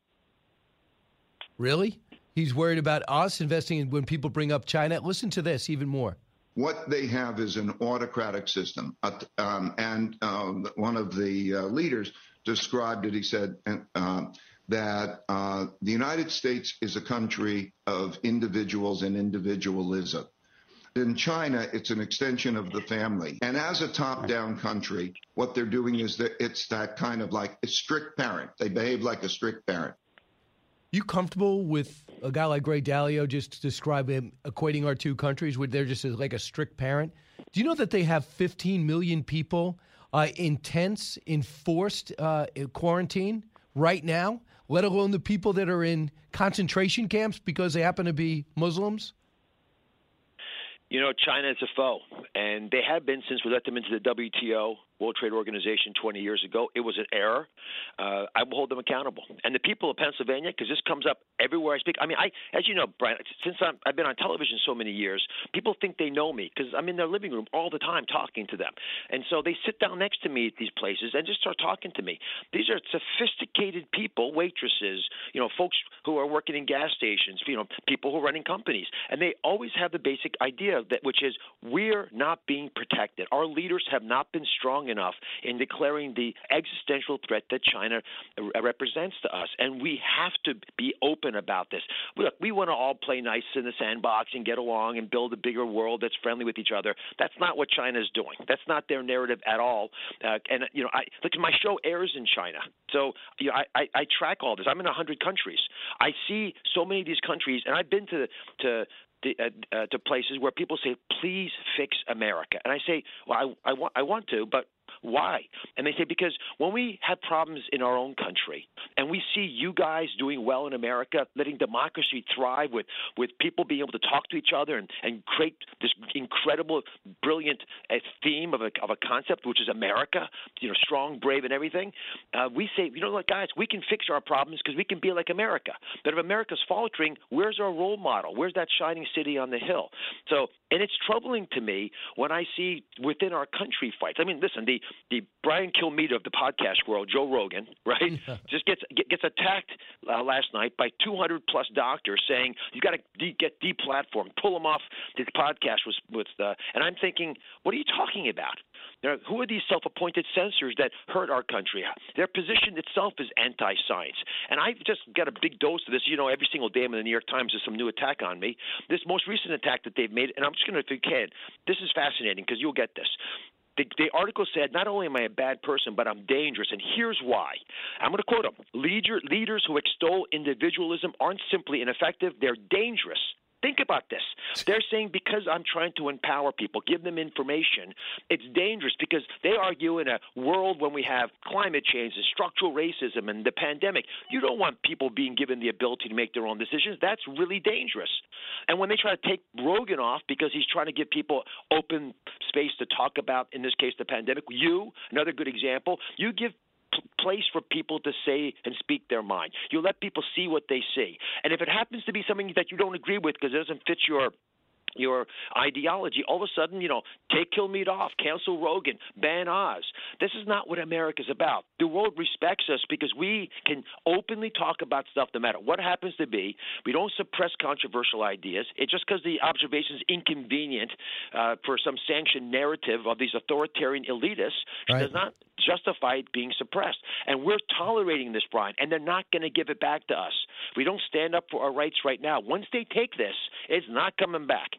Really? He's worried about us investing in when people bring up China. Listen to this even more. What they have is an autocratic system. Um, and um, one of the uh, leaders described it. He said uh, that uh, the United States is a country of individuals and individualism. In China, it's an extension of the family. And as a top down country, what they're doing is that it's that kind of like a strict parent. They behave like a strict parent. You comfortable with a guy like Ray Dalio just describe him equating our two countries where they're just like a strict parent? Do you know that they have 15 million people uh, intense, enforced uh, quarantine right now, let alone the people that are in concentration camps because they happen to be Muslims? You know, China is a foe, and they have been since we let them into the WTO, World Trade Organization, 20 years ago. It was an error. Uh, I will hold them accountable. And the people of Pennsylvania, because this comes up everywhere I speak. I mean, I, as you know, Brian, since I'm, I've been on television so many years, people think they know me because I'm in their living room all the time talking to them. And so they sit down next to me at these places and just start talking to me. These are sophisticated people, waitresses, you know, folks who are working in gas stations, you know, people who are running companies, and they always have the basic idea that which is we're not being protected. Our leaders have not been strong enough in declaring the existential threat that China represents to us, and we have to be open about this. Look, we want to all play nice in the sandbox and get along and build a bigger world that's friendly with each other. That's not what China is doing. That's not their narrative at all. Uh, and you know, I look, my show airs in China, so you know, I, I, I track all this. I'm in hundred countries. I see so many of these countries, and I've been to to uh, uh, to places where people say, "Please fix America," and I say, "Well, I, I want I want to, but why? And they say, because when we have problems in our own country and we see you guys doing well in America, letting democracy thrive with, with people being able to talk to each other and, and create this incredible, brilliant uh, theme of a, of a concept, which is America, you know, strong, brave, and everything, uh, we say, you know what, guys, we can fix our problems because we can be like America. But if America's faltering, where's our role model? Where's that shining city on the hill? So, and it's troubling to me when I see within our country fights. I mean, listen, the the Brian Kilmeade of the podcast world, Joe Rogan, right, <laughs> just gets gets attacked uh, last night by 200 plus doctors saying you got to de- get deplatformed, pull him off his podcast with with. Uh, and I'm thinking, what are you talking about? There, who are these self-appointed censors that hurt our country? Their position itself is anti-science, and I've just got a big dose of this. You know, every single day in the New York Times, there's some new attack on me. This most recent attack that they've made, and I'm just going to, if you can, this is fascinating because you'll get this. The, the, article said, not only am I a bad person, but I'm dangerous. And here's why. I'm going to quote him Leader, Leaders who extol individualism aren't simply ineffective, they're dangerous. Think about this. They're saying because I'm trying to empower people, give them information, it's dangerous because they argue in a world when we have climate change and structural racism and the pandemic, you don't want people being given the ability to make their own decisions. That's really dangerous. And when they try to take Rogan off because he's trying to give people open space to talk about, in this case, the pandemic, you, another good example, you give place for people to say and speak their mind. You let people see what they see. And if it happens to be something that you don't agree with because it doesn't fit your your ideology, all of a sudden, you know, take Kilmeade off, cancel Rogan, ban Oz. This is not what America's about. The world respects us because we can openly talk about stuff no matter what happens to be. We don't suppress controversial ideas. It's just because the observation is inconvenient uh, for some sanctioned narrative of these authoritarian elitists right. does not justify it being suppressed. And we're tolerating this, Brian, and they're not going to give it back to us. We don't stand up for our rights right now, once they take this, it's not coming back.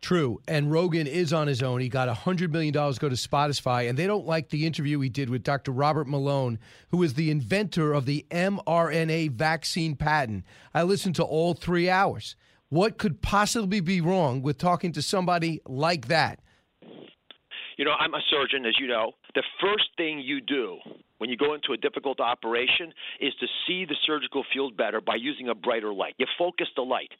True. And Rogan is on his own. He got $100 million to go to Spotify, and they don't like the interview he did with Dr. Robert Malone, who is the inventor of the mRNA vaccine patent. I listened to all three hours. What could possibly be wrong with talking to somebody like that? You know, I'm a surgeon, as you know. The first thing you do when you go into a difficult operation is to see the surgical field better by using a brighter light. You focus the light.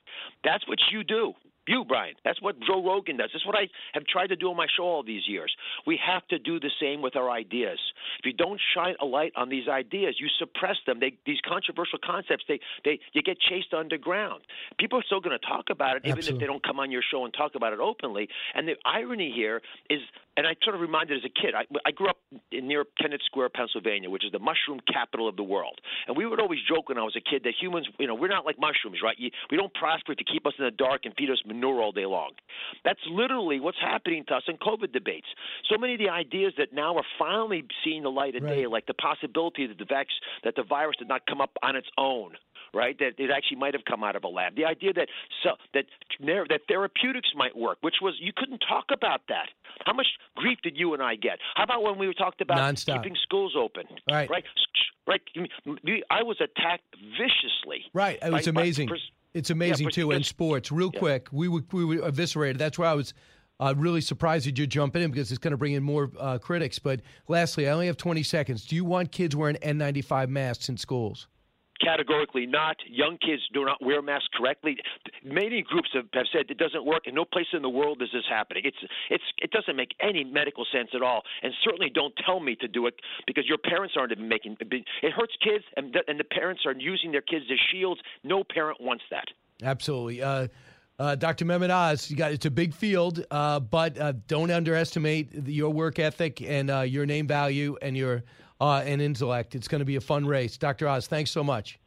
That's what you do. You, Brian. That's what Joe Rogan does. That's what I have tried to do on my show all these years. We have to do the same with our ideas. If you don't shine a light on these ideas, you suppress them. They, these controversial concepts, they, they, you get chased underground. People are still going to talk about it, Absolutely. even if they don't come on your show and talk about it openly. And the irony here is, and I sort of reminded as a kid, I, I grew up in, near Kennett Square, Pennsylvania, which is the mushroom capital of the world. And we would always joke when I was a kid that humans, you know, we're not like mushrooms, right? You, we don't prosper to keep us in the dark and feed us manure all day long. That's literally what's happening to us in COVID debates. So many of the ideas that now are finally seeing the light of right. day, like the possibility that the vax, that the virus did not come up on its own right? That it actually might have come out of a lab. The idea that so, that that therapeutics might work, which was you couldn't talk about that. How much grief did you and I get? How about when we were talked about Non-stop. keeping schools open? Right, right, right. I was attacked viciously. Right, it was right? amazing. It's amazing yeah, too. In sports, real yeah. quick, we were we were eviscerated. That's why I was. Uh, really surprised that you're jumping in because it's going to bring in more uh, critics. But lastly, I only have 20 seconds. Do you want kids wearing N95 masks in schools? Categorically not. Young kids do not wear masks correctly. Many groups have, have said it doesn't work, and no place in the world is this happening. It's it's it doesn't make any medical sense at all, and certainly don't tell me to do it because your parents aren't even making it hurts kids, and the, and the parents are using their kids as shields. No parent wants that. Absolutely. Uh, uh, Dr. Mehmet Oz, you got it's a big field, uh, but uh, don't underestimate your work ethic and uh, your name value and your uh, and intellect. It's going to be a fun race. Dr. Oz, thanks so much.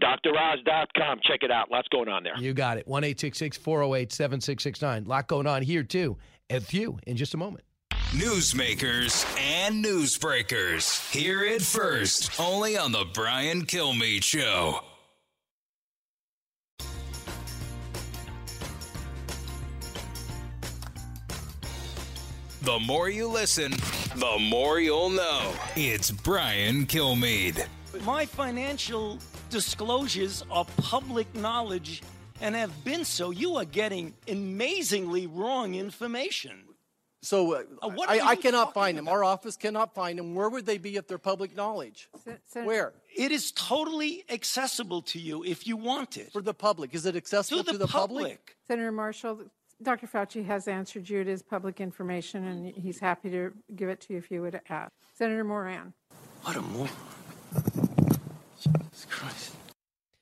DrOz.com. Check it out. Lots going on there. You got it. 1 408 7669. Lot going on here, too. And few in just a moment. Newsmakers and newsbreakers. Hear it first, only on The Brian Kilmeade Show. The more you listen, the more you'll know. It's Brian Kilmeade. My financial disclosures are public knowledge and have been so. You are getting amazingly wrong information. So uh, uh, I, I cannot find them. Our office cannot find them. Where would they be if they're public knowledge? Sen- Where? It is totally accessible to you if you want it. For the public. Is it accessible to the, the public? public? Senator Marshall, Dr. Fauci has answered you. It is public information, and he's happy to give it to you if you would ask. Senator Moran. What a moron. Jesus Christ.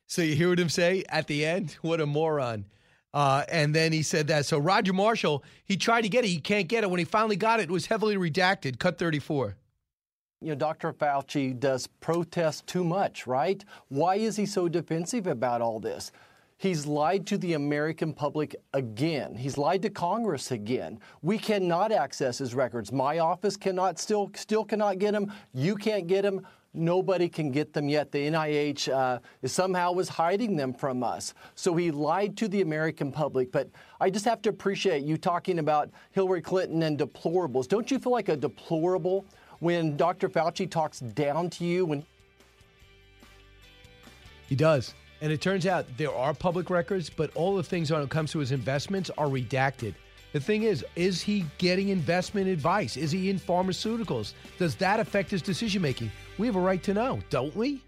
So you hear what him say at the end? What a moron. Uh, and then he said that. So Roger Marshall, he tried to get it. He can't get it. When he finally got it, it was heavily redacted. Cut 34. You know, Dr. Fauci does protest too much, right? Why is he so defensive about all this? He's lied to the American public again. He's lied to Congress again. We cannot access his records. My office cannot still still cannot get them. You can't get them. Nobody can get them yet. The NIH uh, somehow was hiding them from us. So he lied to the American public. But I just have to appreciate you talking about Hillary Clinton and deplorables. Don't you feel like a deplorable when Dr. Fauci talks down to you? When he does. And it turns out there are public records, but all the things when it comes to his investments are redacted. The thing is, is he getting investment advice? Is he in pharmaceuticals? Does that affect his decision making? We have a right to know, don't we?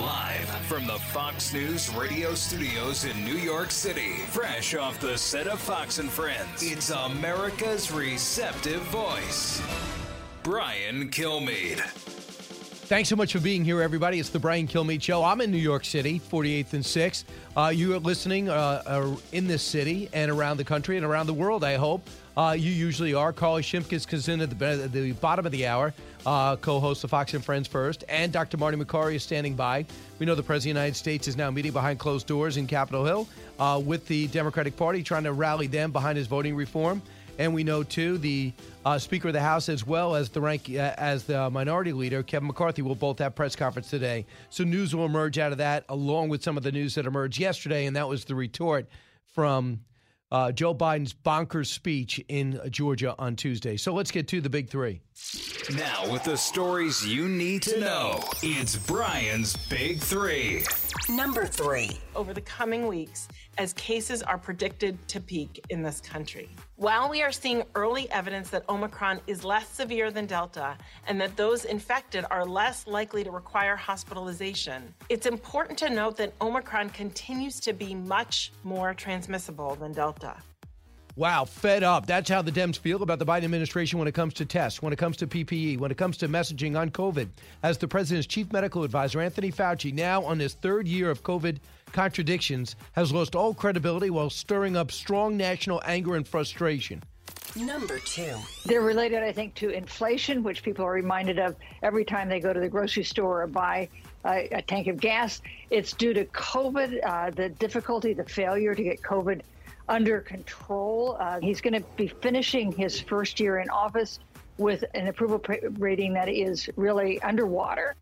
Live from the Fox News radio studios in New York City, fresh off the set of Fox and Friends, it's America's receptive voice, Brian Kilmeade. Thanks so much for being here, everybody. It's the Brian Kilmeade Show. I'm in New York City, 48th and 6th. Uh, you are listening uh, uh, in this city and around the country and around the world, I hope. Uh, you usually are. Carly Shimkus comes in at the, the bottom of the hour, uh, co host of Fox and Friends First, and Dr. Marty Makary is standing by. We know the President of the United States is now meeting behind closed doors in Capitol Hill uh, with the Democratic Party, trying to rally them behind his voting reform. And we know too the uh, Speaker of the House as well as the rank uh, as the Minority Leader Kevin McCarthy will both have press conference today. So news will emerge out of that, along with some of the news that emerged yesterday, and that was the retort from uh, Joe Biden's bonkers speech in Georgia on Tuesday. So let's get to the big three. Now, with the stories you need to know, it's Brian's Big Three. Number three. Over the coming weeks, as cases are predicted to peak in this country. While we are seeing early evidence that Omicron is less severe than Delta and that those infected are less likely to require hospitalization, it's important to note that Omicron continues to be much more transmissible than Delta. Wow, fed up. That's how the Dems feel about the Biden administration when it comes to tests, when it comes to PPE, when it comes to messaging on COVID. As the president's chief medical advisor, Anthony Fauci, now on his third year of COVID contradictions, has lost all credibility while stirring up strong national anger and frustration. Number two. They're related, I think, to inflation, which people are reminded of every time they go to the grocery store or buy a, a tank of gas. It's due to COVID, uh, the difficulty, the failure to get COVID under control. Uh, he's going to be finishing his first year in office with an approval rating that is really underwater.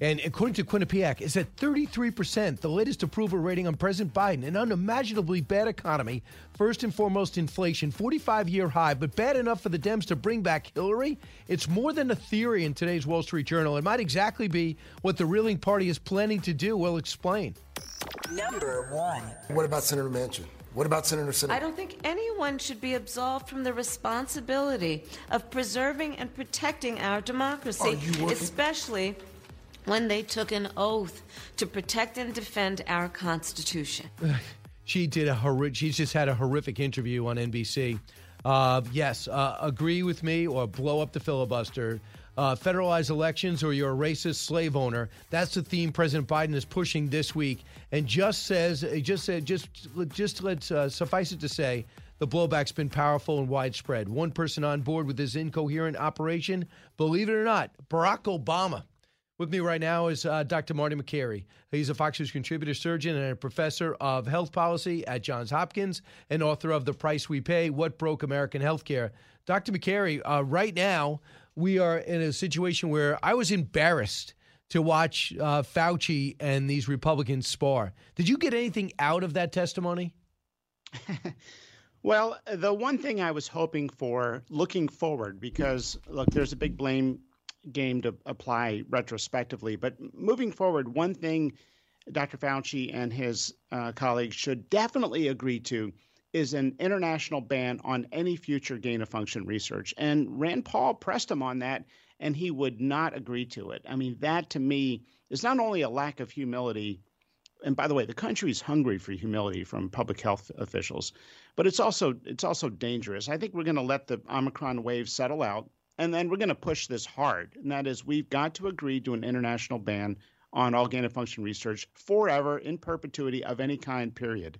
And according to Quinnipiac, it's at 33%, the latest approval rating on President Biden. An unimaginably bad economy, first and foremost inflation, 45 year high, but bad enough for the Dems to bring back Hillary? It's more than a theory in today's Wall Street Journal. It might exactly be what the ruling party is planning to do. We'll explain. Number one. What about Senator Manchin? What about Senator Sinema? I don't think anyone should be absolved from the responsibility of preserving and protecting our democracy, especially when they took an oath to protect and defend our Constitution. <sighs> She did a horrific. She's just had a horrific interview on NBC. Uh, yes, uh, agree with me or blow up the filibuster. Uh, federalize elections or you're a racist slave owner. That's the theme President Biden is pushing this week, and just says, just said, just just let's uh, suffice it to say, the blowback's been powerful and widespread. One person on board with this incoherent operation, believe it or not, Barack Obama. With me right now is uh, Dr. Marty Makary. He's a Fox News contributor, surgeon, and a professor of health policy at Johns Hopkins, and author of The Price We Pay What Broke American Healthcare. Dr. Makary, uh, right now, we are in a situation where I was embarrassed to watch uh, Fauci and these Republicans spar. Did you get anything out of that testimony? <laughs> well, the one thing I was hoping for looking forward, because look, there's a big blame game to apply retrospectively. But moving forward, one thing Dr. Fauci and his uh, colleagues should definitely agree to is an international ban on any future gain of function research. And Rand Paul pressed him on that, and he would not agree to it. I mean, that to me is not only a lack of humility. And by the way, the country is hungry for humility from public health officials, but it's also it's also dangerous. I think we're going to let the Omicron wave settle out and then we're going to push this hard. And that is, we've got to agree to an international ban on of function research forever in perpetuity of any kind, period.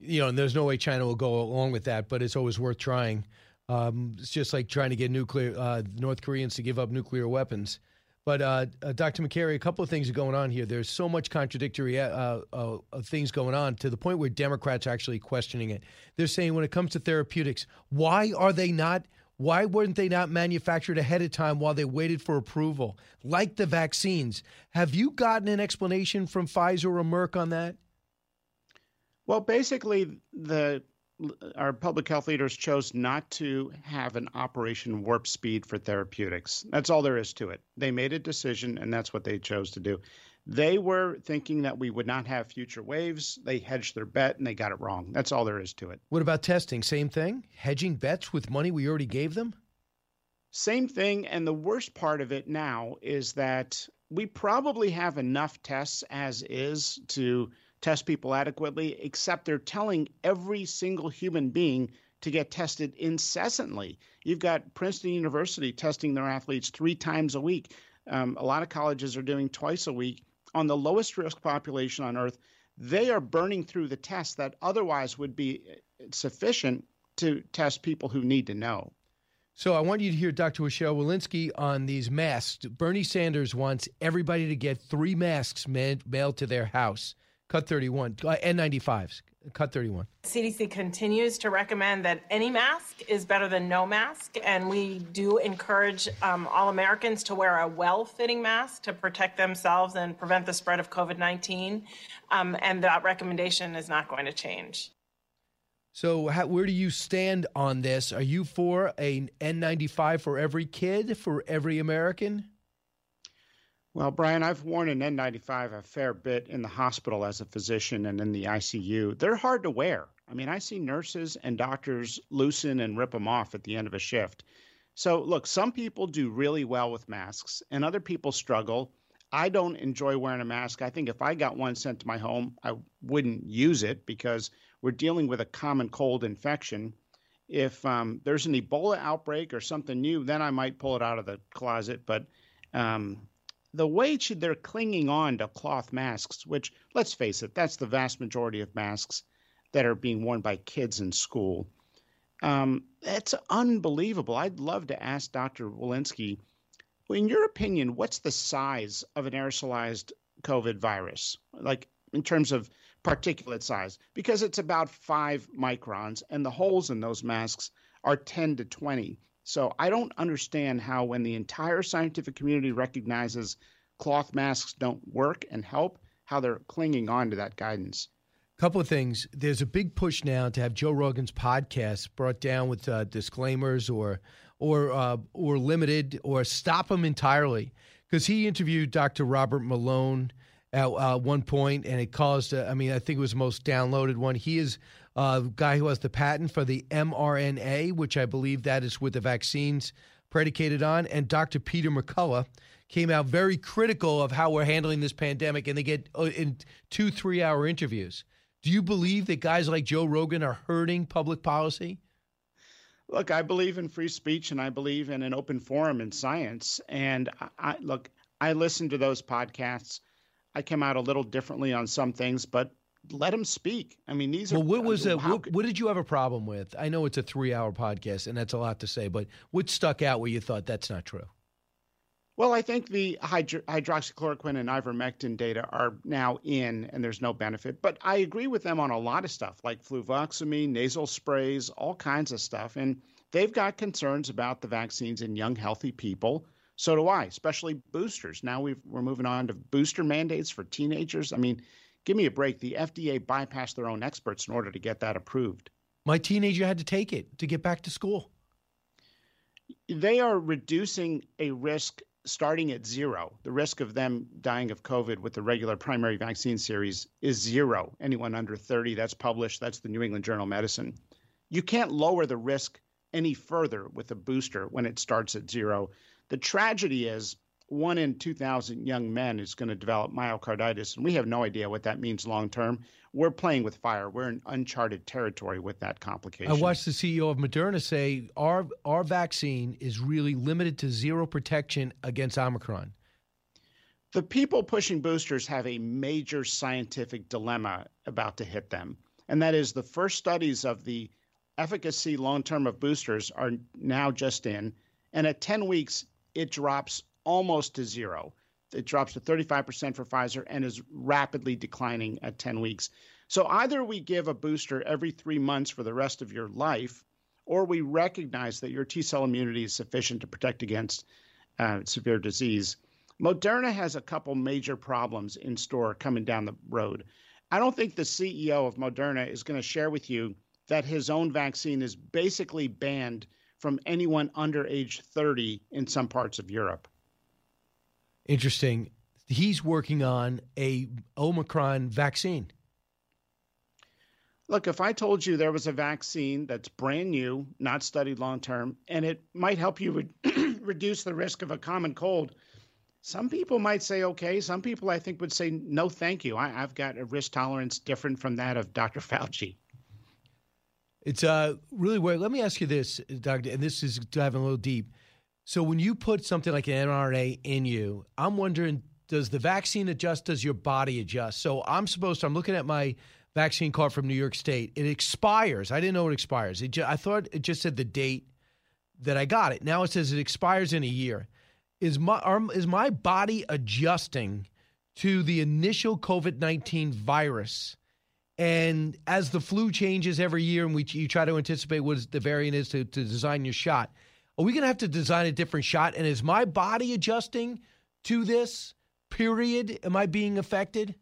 You know, and there's no way China will go along with that, but it's always worth trying. Um, it's just like trying to get nuclear uh, North Koreans to give up nuclear weapons. But uh, uh, Dr. Makary, a couple of things are going on here. There's so much contradictory uh, uh, things going on to the point where Democrats are actually questioning it. They're saying when it comes to therapeutics, why are they not why weren't they not manufactured ahead of time while they waited for approval, like the vaccines? Have you gotten an explanation from Pfizer or Merck on that? Well, basically, the our public health leaders chose not to have an operation warp speed for therapeutics. That's all there is to it. They made a decision, and that's what they chose to do. They were thinking that we would not have future waves. They hedged their bet and they got it wrong. That's all there is to it. What about testing? Same thing? Hedging bets with money we already gave them? Same thing. And the worst part of it now is that we probably have enough tests as is to test people adequately, except they're telling every single human being to get tested incessantly. You've got Princeton University testing their athletes three times a week. Um, a lot of colleges are doing twice a week on the lowest risk population on earth, they are burning through the tests that otherwise would be sufficient to test people who need to know. So I want you to hear Dr. Rochelle Walensky on these masks. Bernie Sanders wants everybody to get three masks mailed to their house. Cut 31, uh, N95s. Cut 31. CDC continues to recommend that any mask is better than no mask, and we do encourage um, all Americans to wear a well fitting mask to protect themselves and prevent the spread of COVID 19. Um, and that recommendation is not going to change. So, how, where do you stand on this? Are you for an N95 for every kid, for every American? Well, Brian, I've worn an N95 a fair bit in the hospital as a physician and in the ICU. They're hard to wear. I mean, I see nurses and doctors loosen and rip them off at the end of a shift. So, look, some people do really well with masks and other people struggle. I don't enjoy wearing a mask. I think if I got one sent to my home, I wouldn't use it because we're dealing with a common cold infection. If um, there's an Ebola outbreak or something new, then I might pull it out of the closet. But um, the way they're clinging on to cloth masks, which let's face it, that's the vast majority of masks that are being worn by kids in school. Um, it's unbelievable. I'd love to ask Dr. Walensky, in your opinion, what's the size of an aerosolized COVID virus, like in terms of particulate size? Because it's about five microns, and the holes in those masks are 10 to 20. So I don't understand how, when the entire scientific community recognizes cloth masks don't work and help, how they're clinging on to that guidance. Couple of things. There's a big push now to have Joe Rogan's podcast brought down with uh, disclaimers or or uh, or limited or stop them entirely because he interviewed Dr. Robert Malone at uh, one point and it caused. Uh, I mean, I think it was the most downloaded one. He is a guy who has the patent for the mRNA, which I believe that is with the vaccines predicated on, and Dr. Peter McCullough came out very critical of how we're handling this pandemic, and they get uh, in two, three hour interviews. Do you believe that guys like Joe Rogan are hurting public policy? Look, I believe in free speech and I believe in an open forum in science. And I look, I listen to those podcasts. I come out a little differently on some things, but let them speak. I mean, these well, are. What was uh, it? What, what, did you have a problem with? I know it's a three-hour podcast, and that's a lot to say, but what stuck out where you thought that's not true? Well, I think the hydro- hydroxychloroquine and ivermectin data are now in, and there's no benefit. But I agree with them on a lot of stuff, like fluvoxamine, nasal sprays, all kinds of stuff. And they've got concerns about the vaccines in young, healthy people. So do I, especially boosters. Now we are moving on to booster mandates for teenagers. I mean, give me a break. The FDA bypassed their own experts in order to get that approved. My teenager had to take it to get back to school. They are reducing a risk starting at zero, the risk of them dying of COVID with the regular primary vaccine series is zero. Anyone under 30, that's published, that's the New England Journal of Medicine. You can't lower the risk any further with a booster when it starts at zero. The tragedy is one in 2,000 young men is going to develop myocarditis, and we have no idea what that means long term. We're playing with fire. We're in uncharted territory with that complication. I watched the CEO of Moderna say our our vaccine is really limited to zero protection against Omicron. The people pushing boosters have a major scientific dilemma about to hit them, and that is the first studies of the efficacy long term of boosters are now just in, and at 10 weeks it drops almost to zero. It drops to 35% for Pfizer and is rapidly declining at 10 weeks. So either we give a booster every three months for the rest of your life, or we recognize that your T cell immunity is sufficient to protect against uh, severe disease. Moderna has a couple major problems in store coming down the road. I don't think the CEO of Moderna is going to share with you that his own vaccine is basically banned from anyone under age 30 in some parts of Europe. Interesting. He's working on a Omicron vaccine. Look, if I told you there was a vaccine that's brand new, not studied long term, and it might help you re- <clears throat> reduce the risk of a common cold, some people might say okay. Some people I think would say no, thank you. I, have got a risk tolerance different from that of Dr. Fauci. It's uh, really weird. Let me ask you this, Doctor, and this is diving a little deep. So when you put something like an mRNA in you, I'm wondering, does the vaccine adjust? Does your body adjust? So I'm supposed to, I'm looking at my vaccine card from New York State. It expires. I didn't know it expires. It just, I thought it just said the date that I got it. Now it says it expires in a year. Is my are, is my body adjusting to the initial COVID nineteen virus? And as the flu changes every year, and we you try to anticipate what the variant is to, to design your shot, are we going to have to design a different shot? And is my body adjusting to this? Period. Am I being affected?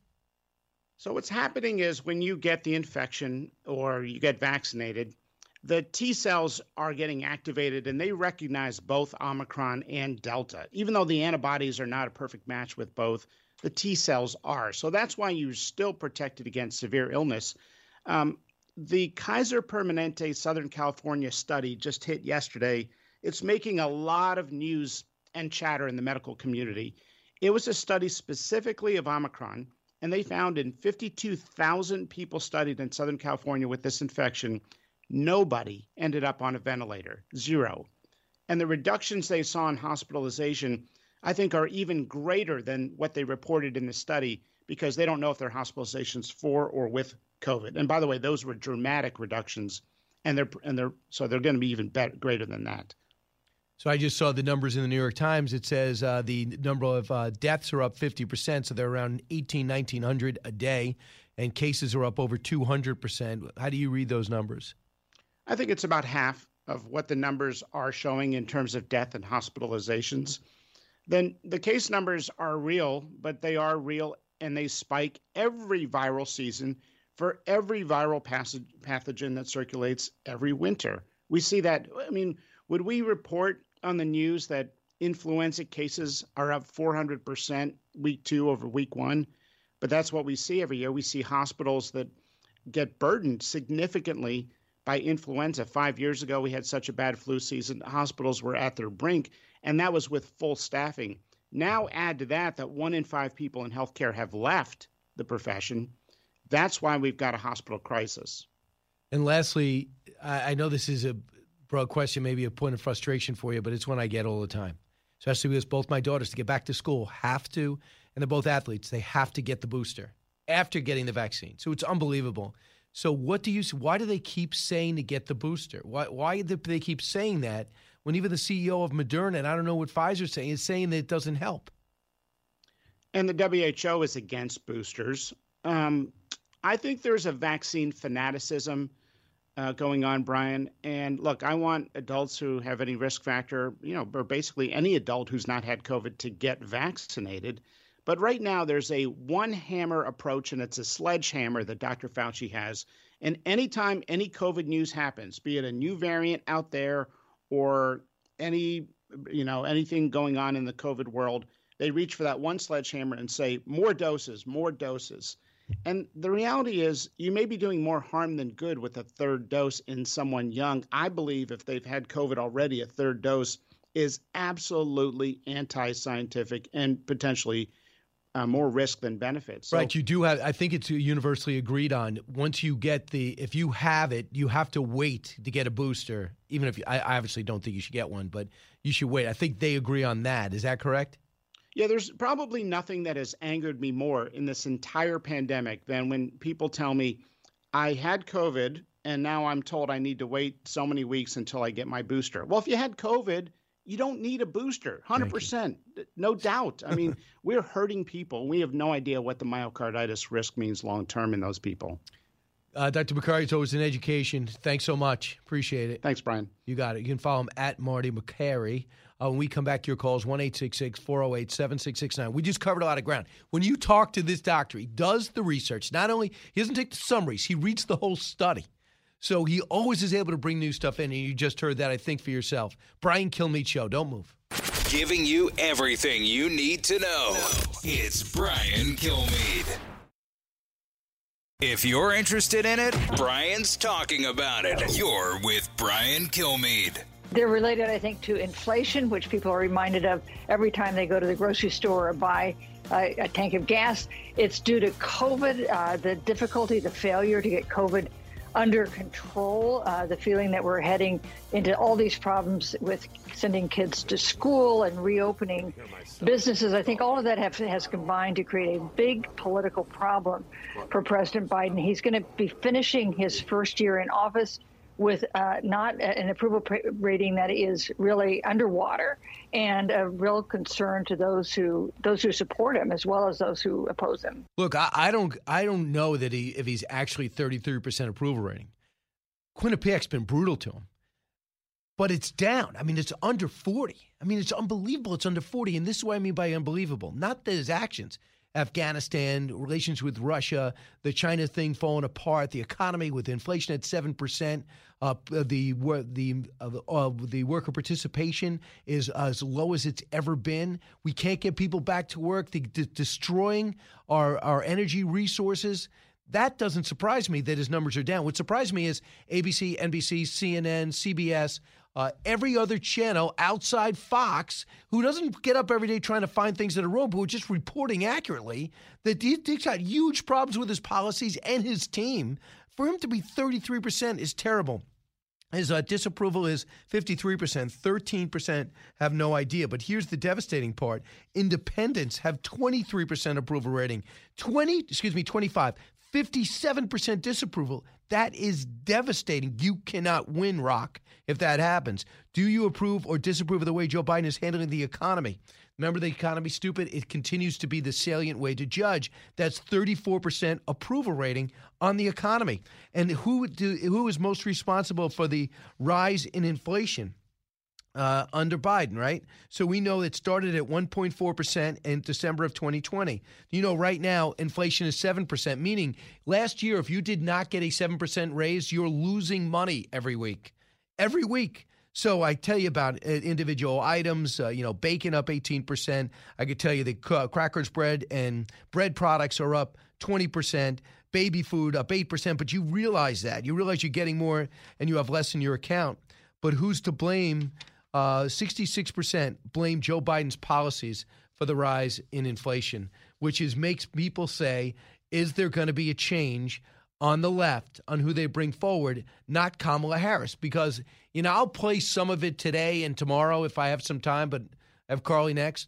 So what's happening is when you get the infection or you get vaccinated, the T cells are getting activated and they recognize both Omicron and Delta. Even though the antibodies are not a perfect match with both, the T cells are. So that's why you're still protected against severe illness. Um, the Kaiser Permanente Southern California study just hit yesterday. It's making a lot of news and chatter in the medical community. It was a study specifically of Omicron and they found in 52,000 people studied in Southern California with this infection, nobody ended up on a ventilator, zero. And the reductions they saw in hospitalization, I think, are even greater than what they reported in the study because they don't know if they're hospitalizations for or with COVID. And by the way, those were dramatic reductions, and they're and they're so they're going to be even better, greater than that. So I just saw the numbers in the New York Times. It says uh, the number of uh, deaths are up 50%, so they're around 18, 1900 a day, and cases are up over 200%. How do you read those numbers? I think it's about half of what the numbers are showing in terms of death and hospitalizations. Then the case numbers are real, but they are real and they spike every viral season for every viral pathogen that circulates every winter. We see that. I mean, would we report on the news that influenza cases are up 400% week two over week one. But that's what we see every year. We see hospitals that get burdened significantly by influenza. Five years ago, we had such a bad flu season, hospitals were at their brink, and that was with full staffing. Now, add to that that one in five people in healthcare have left the profession. That's why we've got a hospital crisis. And lastly, I, know this is a broad question, maybe a point of frustration for you, but it's one I get all the time, especially because both my daughters to get back to school have to, and they're both athletes, they have to get the booster after getting the vaccine. So it's unbelievable. So what do you? Why do they keep saying to get the booster? Why why do they keep saying that when even the CEO of Moderna and I don't know what Pfizer's saying is saying that it doesn't help? And the WHO is against boosters. Um, I think there's a vaccine fanaticism uh, going on, Brian. And look, I want adults who have any risk factor, you know, or basically any adult who's not had COVID to get vaccinated. But right now, there's a one hammer approach, and it's a sledgehammer that Dr. Fauci has. And anytime any COVID news happens, be it a new variant out there or any, you know, anything going on in the COVID world, they reach for that one sledgehammer and say, more doses, more doses. And the reality is, you may be doing more harm than good with a third dose in someone young. I believe if they've had COVID already, a third dose is absolutely anti scientific and potentially uh, more risk than benefits. So, right. You do have, I think it's universally agreed on. Once you get the, if you have it, you have to wait to get a booster. Even if you, I obviously don't think you should get one, but you should wait. I think they agree on that. Is that correct? Yeah, there's probably nothing that has angered me more in this entire pandemic than when people tell me I had COVID and now I'm told I need to wait so many weeks until I get my booster. Well, if you had COVID, you don't need a booster 100% no doubt. I mean <laughs> we're hurting people. We have no idea what the myocarditis risk means long term in those people. Uh, dr Makary, it's always an education. Thanks so much. Appreciate it. Thanks brian. You got it. You can follow him at marty Makary uh, when we come back to your calls 1-866-408-7669 we just covered a lot of ground when you talk to this doctor he does the research not only he doesn't take the summaries he reads the whole study so he always is able to bring new stuff in, and you just heard that, I think, for yourself. Brian Kilmeade Show. Don't move. Giving you everything you need to know. It's Brian Kilmeade. If you're interested in it, Brian's talking about it. You're with Brian Kilmeade. They're related, I think, to inflation, which people are reminded of every time they go to the grocery store or buy a, a tank of gas. It's due to COVID, uh, the difficulty, the failure to get COVID under control. Uh, the feeling that we're heading into all these problems with sending kids to school and reopening businesses. I think all of that have, has combined to create a big political problem for President Biden. He's going to be finishing his first year in office with uh, not an approval rating that is really underwater and a real concern to those who those who support him as well as those who oppose him. Look, I, I don't I don't know that he if he's actually 33 percent approval rating. Quinnipiac's been brutal to him, but it's down. I mean, it's under 40. I mean, it's unbelievable. It's under 40, and this is what I mean by unbelievable. Not that his actions. Afghanistan, relations with Russia, the China thing falling apart, the economy with inflation at seven percent, uh, the the uh, the worker participation is as low as it's ever been. We can't get people back to work. The, de- destroying our our energy resources. That doesn't surprise me that his numbers are down. What surprised me is ABC, NBC, CNN, CBS uh, every other channel outside Fox, who doesn't get up every day trying to find things that are wrong, but who just reporting accurately that he's got huge problems with his policies and his team. For him to be 33% is terrible. His uh, disapproval is 53%, 13% have no idea. But here's the devastating part independents have 23% approval rating, 20, excuse me, 25, 57% disapproval. That is devastating. You cannot win, Rock, if that happens. Do you approve or disapprove of the way Joe Biden is handling the economy? Remember the economy, stupid? It continues to be the salient way to judge. That's 34% approval rating on the economy. And who do, who is most responsible for the rise in inflation? Uh, under Biden, right? So we know it started at 1.4% in December of 2020. You know, right now, inflation is 7%, meaning last year, if you did not get a 7% raise, you're losing money every week. Every week. So I tell you about uh, individual items, uh, you know, bacon up 18%. I could tell you that crackers, bread, and bread products are up 20%, baby food up 8%, but you realize that. You realize you're getting more and you have less in your account. But who's to blame? Uh, 66% blame Joe Biden's policies for the rise in inflation, which is makes people say, is there going to be a change on the left on who they bring forward, not Kamala Harris? Because, you know, I'll play some of it today and tomorrow if I have some time, but I have Carly next.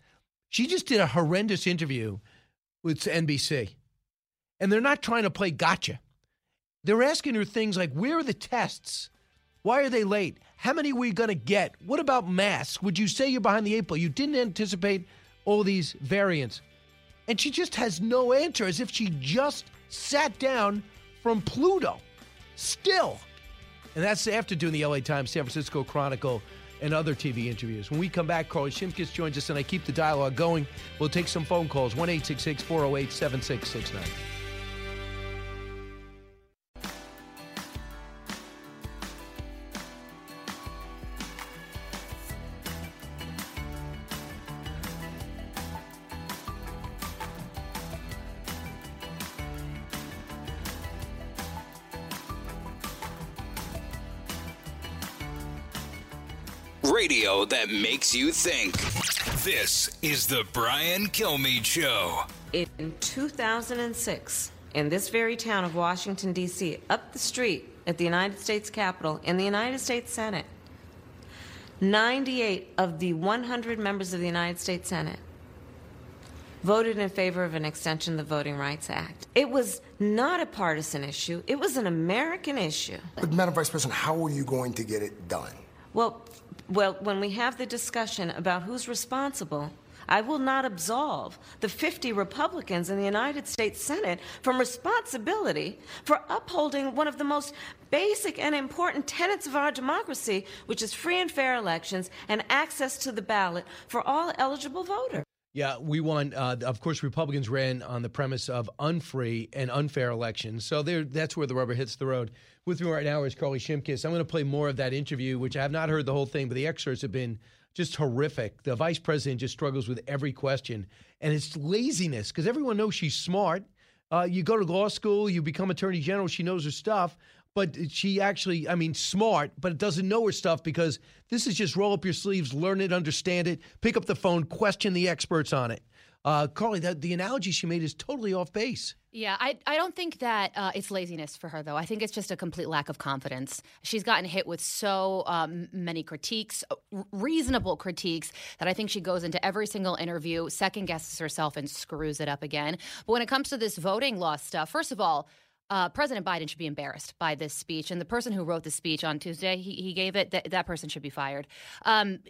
She just did a horrendous interview with NBC. And they're not trying to play gotcha. They're asking her things like, where are the tests? Why are they late? How many are we going to get? What about masks? Would you say you're behind the eight ball? You didn't anticipate all these variants. And she just has no answer, as if she just sat down from Pluto. Still. And that's after doing the LA Times, San Francisco Chronicle, and other TV interviews. When we come back, Carly Shimkus joins us, and I keep the dialogue going. We'll take some phone calls 1 408 7669. Radio that makes you think. This is the Brian Kilmeade Show. In 2006, in this very town of Washington, D.C., up the street at the United States Capitol, in the United States Senate, 98 of the 100 members of the United States Senate voted in favor of an extension of the Voting Rights Act. It was not a partisan issue, it was an American issue. But, Madam Vice President, how are you going to get it done? Well, well, when we have the discussion about who's responsible, I will not absolve the 50 Republicans in the United States Senate from responsibility for upholding one of the most basic and important tenets of our democracy, which is free and fair elections and access to the ballot for all eligible voters. Yeah, we won. Uh, of course, Republicans ran on the premise of unfree and unfair elections. So that's where the rubber hits the road. With me right now is Carly Shimkus. I'm going to play more of that interview, which I have not heard the whole thing, but the excerpts have been just horrific. The vice president just struggles with every question, and it's laziness because everyone knows she's smart. Uh, you go to law school, you become attorney general. She knows her stuff, but she actually, I mean, smart, but doesn't know her stuff because this is just roll up your sleeves, learn it, understand it, pick up the phone, question the experts on it. Uh, Carly, the, the analogy she made is totally off base. Yeah, I, I don't think that uh, it's laziness for her, though. I think it's just a complete lack of confidence. She's gotten hit with so um, many critiques, uh, reasonable critiques, that I think she goes into every single interview, second guesses herself, and screws it up again. But when it comes to this voting law stuff, first of all, uh, President Biden should be embarrassed by this speech, and the person who wrote the speech on Tuesday, he, he gave it. Th- that person should be fired. Um,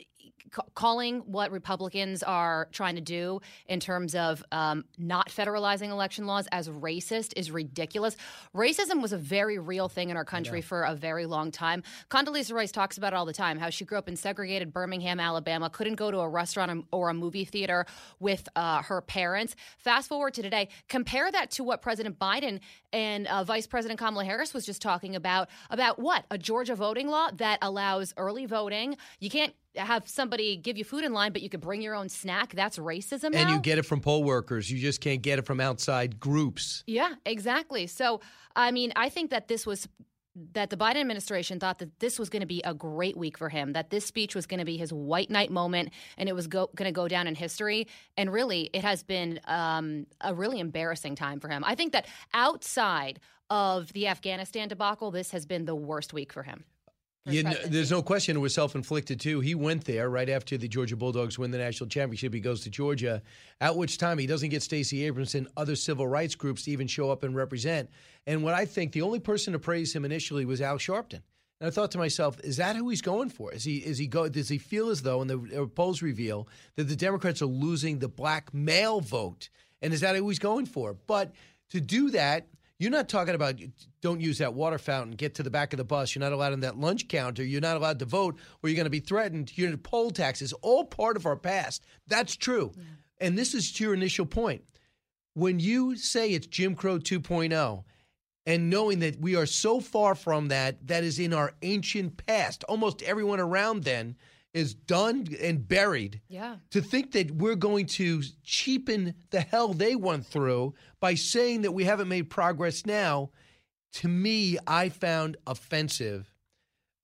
calling what Republicans are trying to do in terms of um, not federalizing election laws as racist is ridiculous. Racism was a very real thing in our country for a very long time. Condoleezza Rice talks about it all the time how she grew up in segregated Birmingham, Alabama, couldn't go to a restaurant or a movie theater with uh, her parents. Fast forward to today, compare that to what President Biden and uh, Vice President Kamala Harris was just talking about about what a Georgia voting law that allows early voting. You can't have somebody give you food in line, but you could bring your own snack. That's racism. And now? you get it from poll workers. You just can't get it from outside groups. Yeah, exactly. So, I mean, I think that this was that the Biden administration thought that this was going to be a great week for him, that this speech was going to be his white knight moment and it was go, going to go down in history. And really, it has been um, a really embarrassing time for him. I think that outside of the Afghanistan debacle, this has been the worst week for him. You know, there's no question it was self inflicted too. He went there right after the Georgia Bulldogs win the national championship. He goes to Georgia, at which time he doesn't get Stacey Abrams and other civil rights groups to even show up and represent. And what I think the only person to praise him initially was Al Sharpton. And I thought to myself, is that who he's going for? Is he is he go? Does he feel as though, and the uh, polls reveal that the Democrats are losing the black male vote, and is that who he's going for? But to do that, you're not talking about don't use that water fountain, get to the back of the bus. You're not allowed in that lunch counter. You're not allowed to vote, or you're going to be threatened. You're going to poll taxes, all part of our past. That's true. Yeah. And this is to your initial point. When you say it's Jim Crow 2.0, and knowing that we are so far from that, that is in our ancient past. Almost everyone around then is done and buried. Yeah. To think that we're going to cheapen the hell they went through by saying that we haven't made progress now, to me, I found offensive.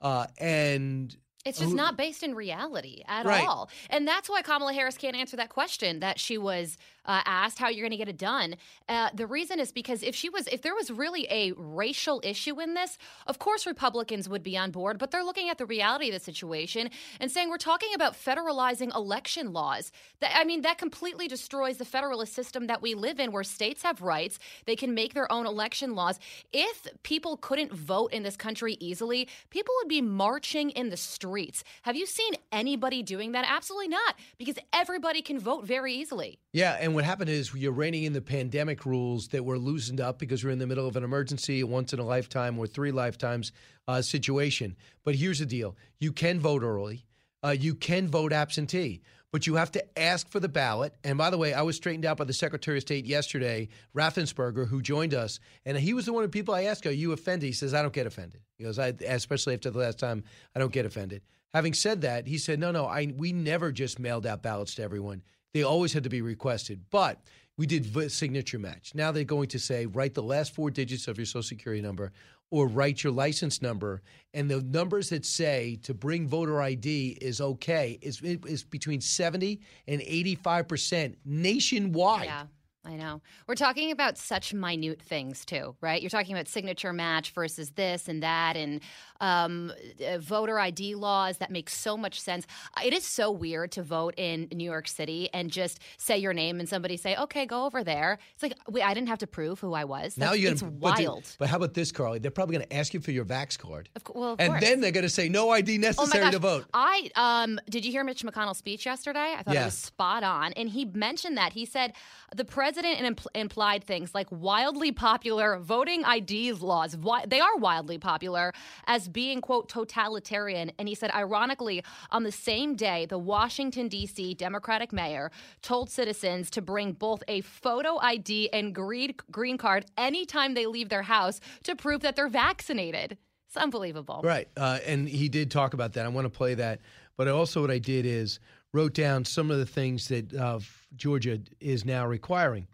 Uh, and It's just not based in reality at Right. all. And that's why Kamala Harris can't answer that question that she was uh, asked how you're going to get it done. Uh, the reason is because if she was, if there was really a racial issue in this, of course Republicans would be on board, but they're looking at the reality of the situation and saying we're talking about federalizing election laws. That, I mean, that completely destroys the federalist system that we live in where states have rights. They can make their own election laws. If people couldn't vote in this country easily, people would be marching in the streets. Have you seen anybody doing that? Absolutely not, because everybody can vote very easily. Yeah, and what happened is you're reining in the pandemic rules that were loosened up because we're in the middle of an emergency, a once in a lifetime or three lifetimes uh, situation. But here's the deal: you can vote early, uh, you can vote absentee, but you have to ask for the ballot. And by the way, I was straightened out by the Secretary of State yesterday, Raffensperger, who joined us, and he was the one of the people I asked, "Are you offended?" He says, "I don't get offended." He goes, "I, especially after the last time, I don't get offended." Having said that, he said, "No, no, I we never just mailed out ballots to everyone." They always had to be requested, but we did signature match. Now they're going to say write the last four digits of your social security number or write your license number, and the numbers that say to bring voter ID is okay is is between seventy and eighty five percent nationwide. Yeah. I know. We're talking about such minute things too, right? You're talking about signature match versus this and that, and um, uh, voter ID laws that make so much sense. It is so weird to vote in New York City and just say your name and somebody say, "Okay, go over there." It's like wait, I didn't have to prove who I was. Now you're it's gonna, but, wild. but how about this, Carly? They're probably going to ask you for your Vax card, Of, well, of and course. then they're going to say no ID Oh necessary gosh. to vote. I um did you hear Mitch McConnell's speech yesterday? I thought Yeah. it was spot on, and he mentioned that he said the president impl- implied things like wildly popular voting ID laws. Wi- they are wildly popular as being quote totalitarian, and he said ironically on the same day the Washington D.C. Democratic mayor told citizens to bring both a photo ID and green card anytime they leave their house to prove that they're vaccinated. It's unbelievable. Right. Uh, and he did talk about that. I want to play that. But also, what I did is wrote down some of the things that uh, Georgia is now requiring.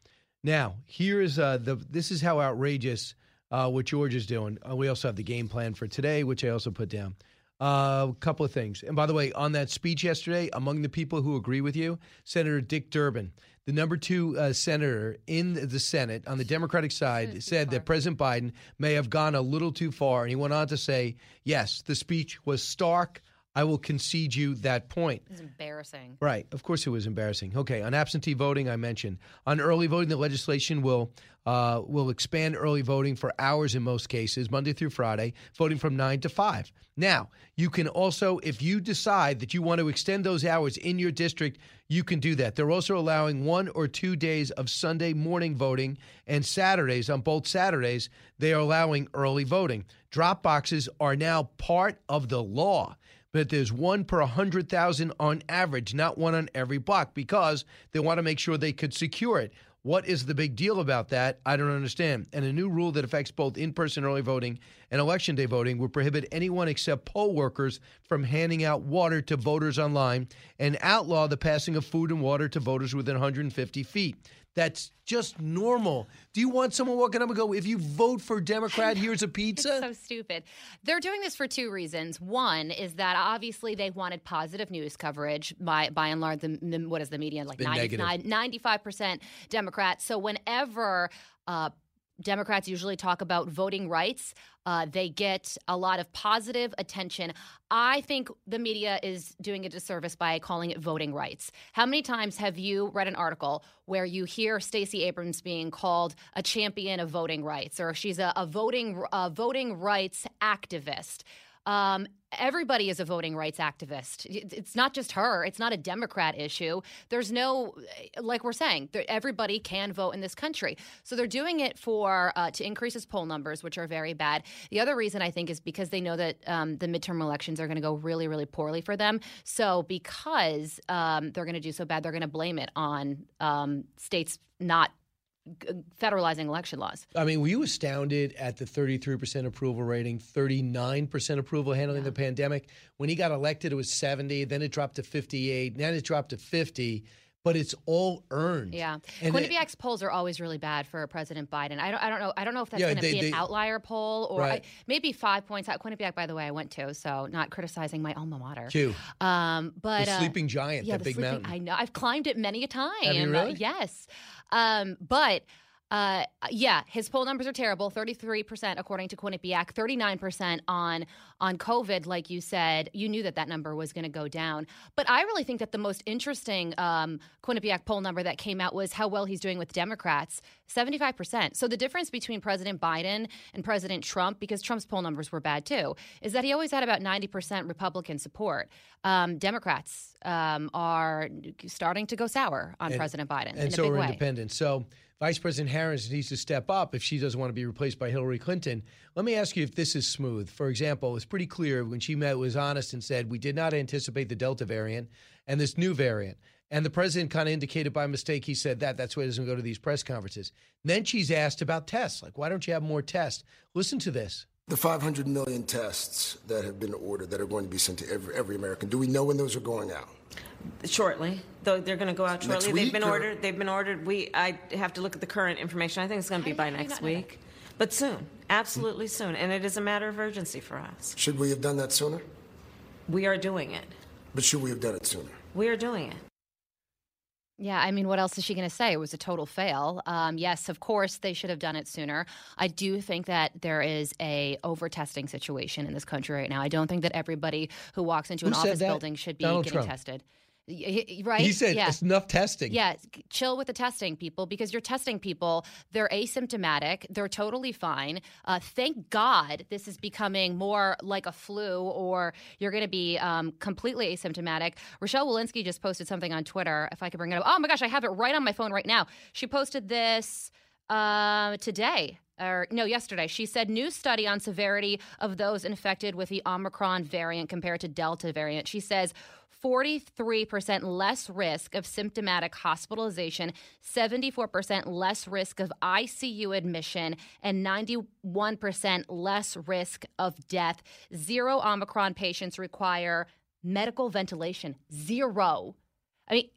Now, here is uh, the. This is how outrageous uh, what George is doing. Uh, we also have the game plan for today, which I also put down. Uh, A couple of things. And by the way, on that speech yesterday, among the people who agree with you, Senator Dick Durbin, the number two uh, senator in the Senate on the Democratic side, said that President Biden may have gone a little too far. And he went on to say, yes, the speech was stark. I will concede you that point. It's embarrassing. Right. Of course, it was embarrassing. Okay. On absentee voting, I mentioned on early voting, the legislation will uh, will expand early voting for hours in most cases, Monday through Friday, voting from nine to five. Now, you can also, if you decide that you want to extend those hours in your district, you can do that. They're also allowing one or two days of Sunday morning voting and Saturdays. On both Saturdays, they are allowing early voting. Drop boxes are now part of the law but there's one per 100,000 on average, not one on every block, because they want to make sure they could secure it. What is the big deal about that? I don't understand. And a new rule that affects both in person early voting and election day voting would prohibit anyone except poll workers from handing out water to voters online and outlaw the passing of food and water to voters within 150 feet. That's just normal. Do you want someone walking up and go, if you vote for Democrat, <laughs> here's a pizza? It's so stupid. They're doing this for two reasons. One is that obviously they wanted positive news coverage. By by and large, the, the- what is the media like? Been negative. 95 percent Democrats. So whenever. Uh, Democrats usually talk about voting rights. Uh, they get a lot of positive attention. I think the media is doing a disservice by calling it voting rights. How many times have you read an article where you hear Stacey Abrams being called a champion of voting rights, or she's a, a voting a voting rights activist? Um, everybody is a voting rights activist. It's not just her. It's not a Democrat issue. There's no, like we're saying, everybody can vote in this country. So they're doing it for uh, to increase his poll numbers, which are very bad. The other reason I think is because they know that um, the midterm elections are going to go really, really poorly for them. So because um, they're going to do so bad, they're going to blame it on um, states not federalizing election laws. I mean, were you astounded at the 33% approval rating, 39% approval handling the pandemic? When he got elected, it was 70, then it dropped to 58, then it dropped to 50, but it's all earned. Yeah, And it- Quinnipiac's polls are always really bad for President Biden. I don't, I don't know. I don't know if that's Yeah, going to they- be they- an outlier poll or Right. I, maybe five points out. Quinnipiac, by the way, I went to, so not criticizing my alma mater. Q. Um, but The uh, sleeping giant, yeah, that the big sleeping- mountain. I know. I've climbed it many a time. Have you Uh, really? yes. Um, but. Uh, yeah, his poll numbers are terrible. Thirty-three percent, according to Quinnipiac. Thirty-nine percent on on COVID, like you said. You knew that that number was going to go down. But I really think that the most interesting um, Quinnipiac poll number that came out was how well he's doing with Democrats. Seventy-five percent. So the difference between President Biden and President Trump, because Trump's poll numbers were bad too, is that he always had about ninety percent Republican support. Um, Democrats um, are starting to go sour on And- President Biden and in so a big are way. independents. So Vice President Harris needs to step up if she doesn't want to be replaced by Hillary Clinton. Let me ask you if this is smooth. For example, it's pretty clear when she met was honest and said we did not anticipate the Delta variant and this new variant. And the president kind of indicated by mistake he said that. That's why he doesn't go to these press conferences. Then she's asked about tests. Like, why don't you have more tests? Listen to this. The 500 million tests that have been ordered that are going to be sent to every, every American, do we know when those are going out? Shortly, though they're going to go out Next shortly. week, They've been or- ordered. They've been ordered. We I have to look at the current information. I think it's going to be by next week, but soon, absolutely soon, and it is a matter of urgency for us. Should we have done that sooner? We are doing it. But should we have done it sooner? We are doing it. Yeah, I mean, what else is she going to say? It was a total fail. Um, yes, of course, they should have done it sooner. I do think that there is a over testing situation in this country right now. I don't think that everybody who walks into Who an office that? building should be Donald getting Trump. tested. Right? He said yeah. it's enough testing. Yeah, chill with the testing, people, because you're testing people. They're asymptomatic. They're totally fine. Uh, thank God this is becoming more like a flu, or you're going to be um, completely asymptomatic. Rochelle Walensky just posted something on Twitter. If I could bring it up. Oh my gosh, I have it right on my phone right now. She posted this uh, today. Or no, yesterday. She said new study on severity of those infected with the Omicron variant compared to Delta variant. She says 43% less risk of symptomatic hospitalization, 74% less risk of ICU admission, and 91% less risk of death. Zero Omicron patients require medical ventilation. Zero. I mean,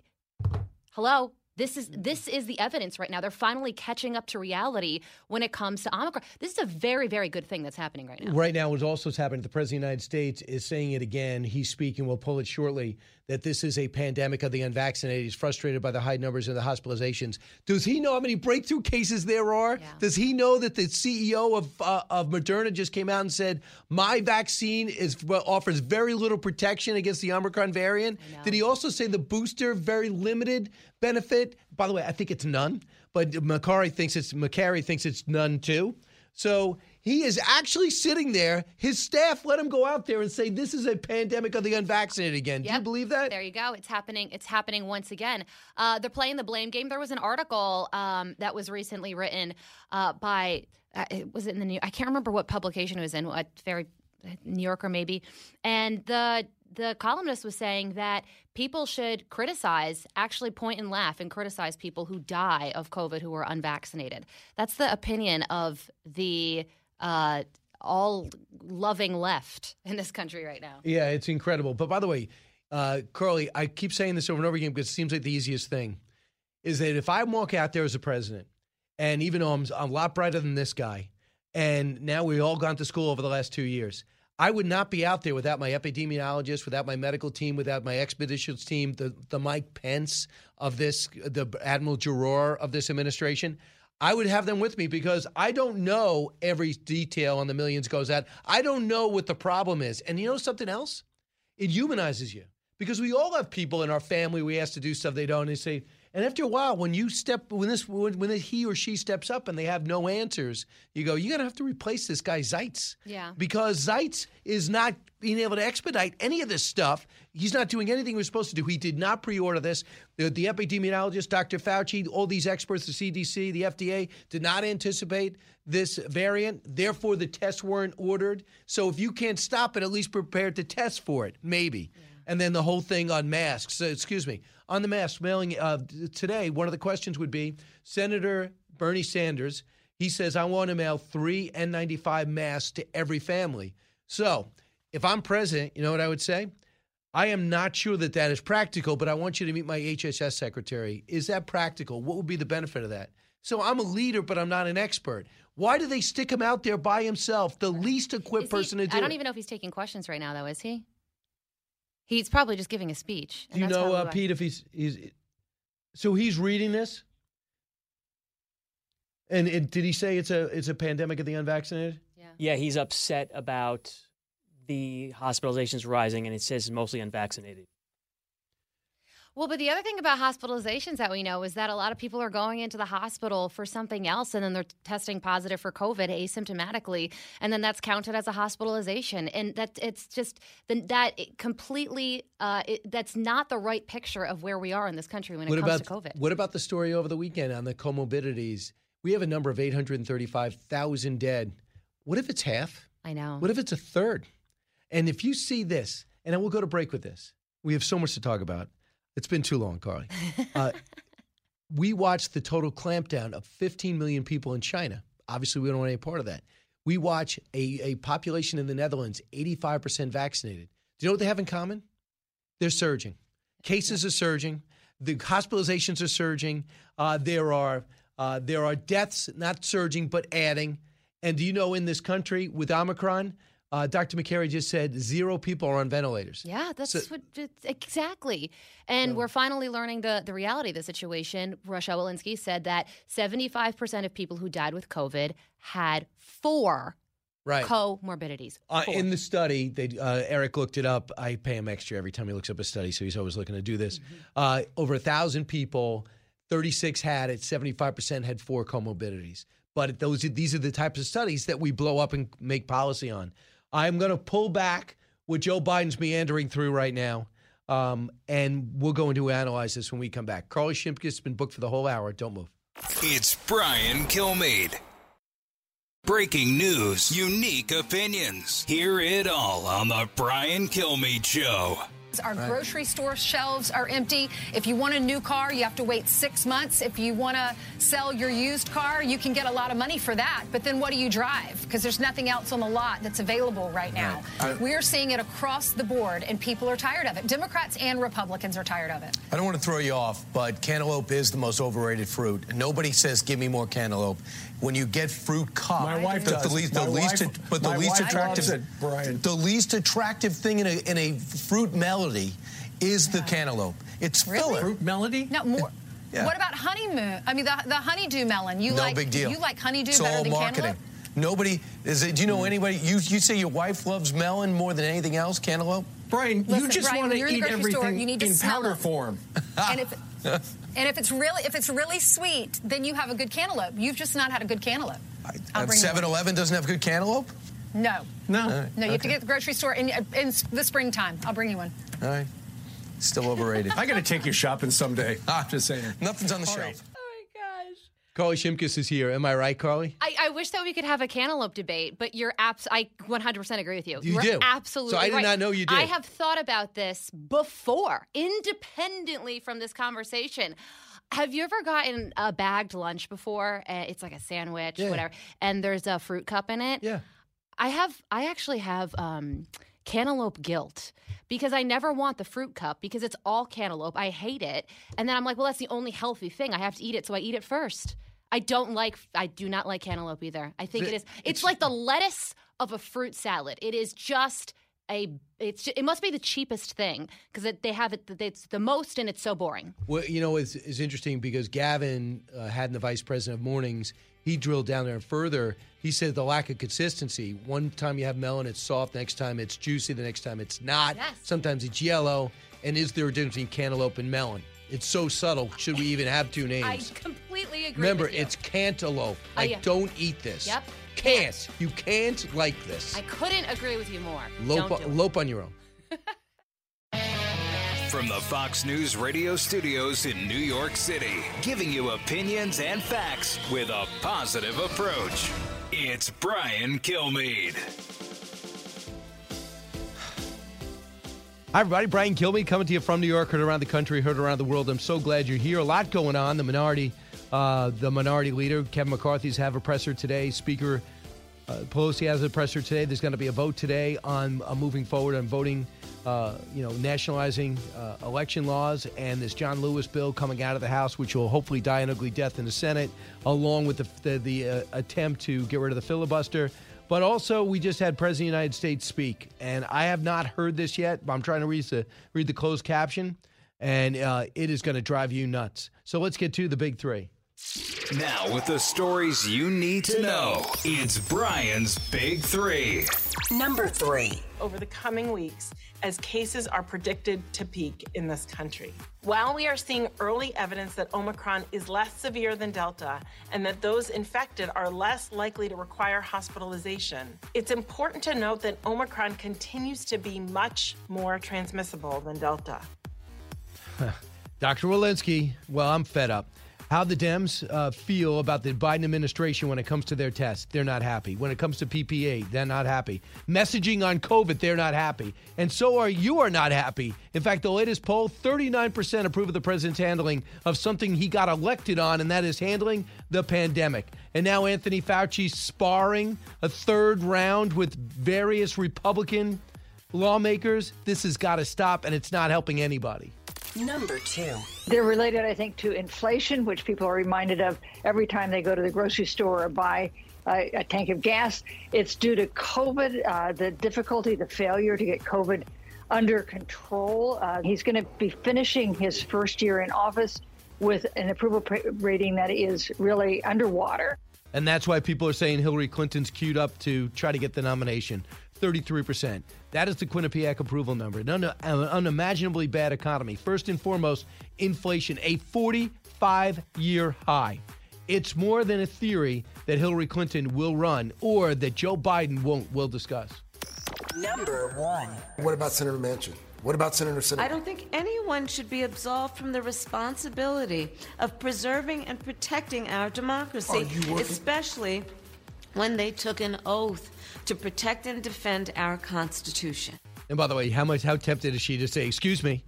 hello. This is mm-hmm. this is the evidence right now. They're finally catching up to reality when it comes to Omicron. This is a very, very good thing that's happening right now. Right now, what also is happening, the President of the United States is saying it again. He's speaking, we'll pull it shortly, that this is a pandemic of the unvaccinated. He's frustrated by the high numbers of the hospitalizations. Does he know how many breakthrough cases there are? Does he know that the CEO of, uh, of Moderna just came out and said, my vaccine is offers very little protection against the Omicron variant? Did he also say the booster, very limited benefit? By the way, I think it's none, but Makary thinks it's, Makary thinks it's none too. So he is actually sitting there. His staff let him go out there and say, "This is a pandemic of the unvaccinated again." Do you believe that? There you go. It's happening. It's happening once again. Uh, they're playing the blame game. There was an article um, that was recently written uh, by uh, was it in the New? I can't remember what publication it was in. What very New Yorker maybe, and the the columnist was saying that people should criticize, actually point and laugh and criticize people who die of COVID who are unvaccinated. That's the opinion of the uh, all loving left <laughs> in this country right now. Yeah, it's incredible. But by the way, uh, Carly, I keep saying this over and over again because it seems like the easiest thing is that if I walk out there as a president, and even though I'm, a lot brighter than this guy, and now we've all gone to school over the last two years, I would not be out there without my epidemiologist, without my medical team, without my expeditions team, the, the Mike Pence of this, the Admiral Giroir of this administration. I would have them with me because I don't know every detail on the millions goes out. I don't know what the problem is. And you know something else? It humanizes you because we all have people in our family we ask to do stuff they don't. And they say, and after a while, when you step, when this, when, when he or she steps up and they have no answers, you go, you're gonna have to replace this guy Zeitz. Yeah. Because Zeitz is not being able to expedite any of this stuff. He's not doing anything he was supposed to do. He did not pre-order this. The, the epidemiologist, Dr. Fauci, all these experts, the CDC, the FDA, did not anticipate this variant. Therefore, the tests weren't ordered. So if you can't stop it, at least prepare to test for it. Maybe. And then the whole thing on masks. So, excuse me, on the mask mailing uh, today. One of the questions would be Senator Bernie Sanders. He says I want to mail three N95 masks to every family. So if I'm president, you know what I would say? I am not sure that that is practical, but I want you to meet my HHS secretary. Is that practical? What would be the benefit of that? So I'm a leader, but I'm not an expert. Why do they stick him out there by himself, the least equipped he- person to do I don't even know if he's taking questions right now, though, is he? He's probably just giving a speech. Do you know, uh, Pete, if he's he's so he's reading this? And, and did he say it's a it's a pandemic of the unvaccinated? Yeah, he's upset about the hospitalizations rising, and it says mostly unvaccinated. Well, but the other thing about hospitalizations that we know is that a lot of people are going into the hospital for something else and then they're testing positive for COVID asymptomatically. And then that's counted as a hospitalization. And that it's just that it completely, uh, it, that's not the right picture of where we are in this country when it what comes about to COVID. what about the story over the weekend on the comorbidities? We have a number of eight hundred and thirty-five thousand dead. What if it's half? I know. What if it's a third? And if you see this, and then we'll go to break with this. We have so much to talk about. It's been too long, Carly. <laughs> Uh, we watched the total clampdown of 15 million people in China. Obviously, we don't want any part of that. We watch a, a population in the Netherlands, 85% vaccinated. Do you know what they have in common? They're surging. Cases are surging. The hospitalizations are surging. Uh, there are uh, there are deaths not surging but adding. And do you know in this country with Omicron, uh, Dr. Makary just said zero people are on ventilators. Yeah, that's So- what exactly. And we're finally learning the the reality of the situation. Rochelle Walensky said that 75% of people who died with COVID had four Right. comorbidities. Uh, in the study, they, uh, Eric looked it up. I pay him extra every time he looks up a study, so he's always looking to do this. Uh, over a thousand people, 36 had it, 75% had four comorbidities. But those these are the types of studies that we blow up and make policy on. I'm going to pull back what Joe Biden's meandering through right now, um, and we're going to analyze this when we come back. Carly Shimkus has been booked for the whole hour. Don't move. It's Brian Kilmeade. Breaking news, unique opinions. Hear it all on the Brian Kilmeade Show. Our grocery store shelves are empty. If you want a new car, you have to wait six months. If you want to sell your used car, you can get a lot of money for that. But then what do you drive? Because there's nothing else on the lot that's available right now. I- We're seeing it across the board, and people are tired of it. Democrats and Republicans are tired of it. I don't want to throw you off, but cantaloupe is the most overrated fruit. Nobody says, "Give me more cantaloupe." When you get fruit cup, My wife the, does. the least, the My least, wife- but the my least wife attractive, loves it, Brian. the least attractive thing in a in a fruit melody is the cantaloupe. It's filler. Fruit melody? No more. Yeah. What about honeymoon? I mean, the, the honeydew melon. You no like big deal. You like honeydew it's better all than marketing. cantaloupe? Nobody is. It, do you know mm. anybody? You you say your wife loves melon more than anything else? Cantaloupe. Brian, Listen, Brian, when you're in the grocery store, you need to smell them. form. and if <laughs> <laughs> and if it's really if it's really sweet, then you have a good cantaloupe. You've just not had a good cantaloupe. I'll bring you one. 7-Eleven doesn't have good cantaloupe. No, No. no, you have to get the grocery store in in the springtime. I'll bring you one. All right. Still overrated. <laughs> I got to take you shopping someday. Ah, Just saying. Nothing's on the All shelf. right. Carly Shimkus is here. Am I right, Carly? I, I wish that we could have a cantaloupe debate, but you're abs- I 100% agree with you. You are do. absolutely So I did right. not know you did. I have thought about this before, independently from this conversation. Have you ever gotten a bagged lunch before? Uh, it's like a sandwich, Yeah. whatever, and there's a fruit cup in it. Yeah. I have. I actually have um, cantaloupe guilt because I never want the fruit cup because it's all cantaloupe. I hate it, and then I'm like, well, that's the only healthy thing. I have to eat it, so I eat it first. I don't like. I do not like cantaloupe either. I think it is. It's like the lettuce of a fruit salad. It is just a. It's. It must be the cheapest thing because they have it. It's the most, and it's so boring. Well, you know, it's, it's interesting because Gavin uh, had the vice president of mornings. He drilled down there further. He said the lack of consistency. One time you have melon, it's soft. Next time it's juicy. The next time it's not. Yes. Sometimes it's yellow. And is there a difference between cantaloupe and melon? It's so subtle. Should we even have two names? I completely agree. Remember, with you. it's cantaloupe. Oh, Like, yeah. don't eat this. Yep. Can't. You can't like this. I couldn't agree with you more. Lope, do lope on your own. <laughs> From the Fox News radio studios in New York City, giving you opinions and facts with a positive approach. It's Brian Kilmeade. Hi, everybody. Brian Kilmeade coming to you from New York, heard around the country, heard around the world. I'm so glad you're here. A lot going on. The minority, uh, the minority leader, Kevin McCarthy's have a presser today. Speaker uh, Pelosi has a presser today. There's going to be a vote today on uh, moving forward on voting, uh, you know, nationalizing uh, election laws, and this John Lewis bill coming out of the House, which will hopefully die an ugly death in the Senate, along with the the, the uh, attempt to get rid of the filibuster. But also, we just had President of the United States speak, and I have not heard this yet. But I'm trying to read the read the closed caption, and uh, it is going to drive you nuts. So let's get to the big three. Now, with the stories you need to know, it's Brian's Big Three. Number three. Over the coming weeks, as cases are predicted to peak in this country. While we are seeing early evidence that Omicron is less severe than Delta and that those infected are less likely to require hospitalization, it's important to note that Omicron continues to be much more transmissible than Delta. <laughs> Dr. Walensky, well, I'm fed up. How the Dems uh, feel about the Biden administration when it comes to their tests, they're not happy. When it comes to PPA, they're not happy. Messaging on COVID, they're not happy. And so are you are not happy. In fact, the latest poll 39% approve of the president's handling of something he got elected on, and that is handling the pandemic. And now Anthony Fauci sparring a third round with various Republican lawmakers. This has got to stop, and it's not helping anybody. Number two. They're related, I think, to inflation, which people are reminded of every time they go to the grocery store or buy a, a tank of gas. It's due to COVID, uh, the difficulty, the failure to get COVID under control. Uh, he's going to be finishing his first year in office with an approval rating that is really underwater. And that's why people are saying Hillary Clinton's queued up to try to get the nomination. 33%. That is the Quinnipiac approval number. An un- an unimaginably bad economy. First and foremost, inflation, a 45 year high. It's more than a theory that Hillary Clinton will run or that Joe Biden won't. We'll discuss. Number one. What about Senator Manchin? What about Senator Sinema? I don't think anyone should be absolved from the responsibility of preserving and protecting our democracy, Are you working- especially when they took an oath to protect and defend our Constitution. And by the way, how much how tempted is she to say, "Excuse me,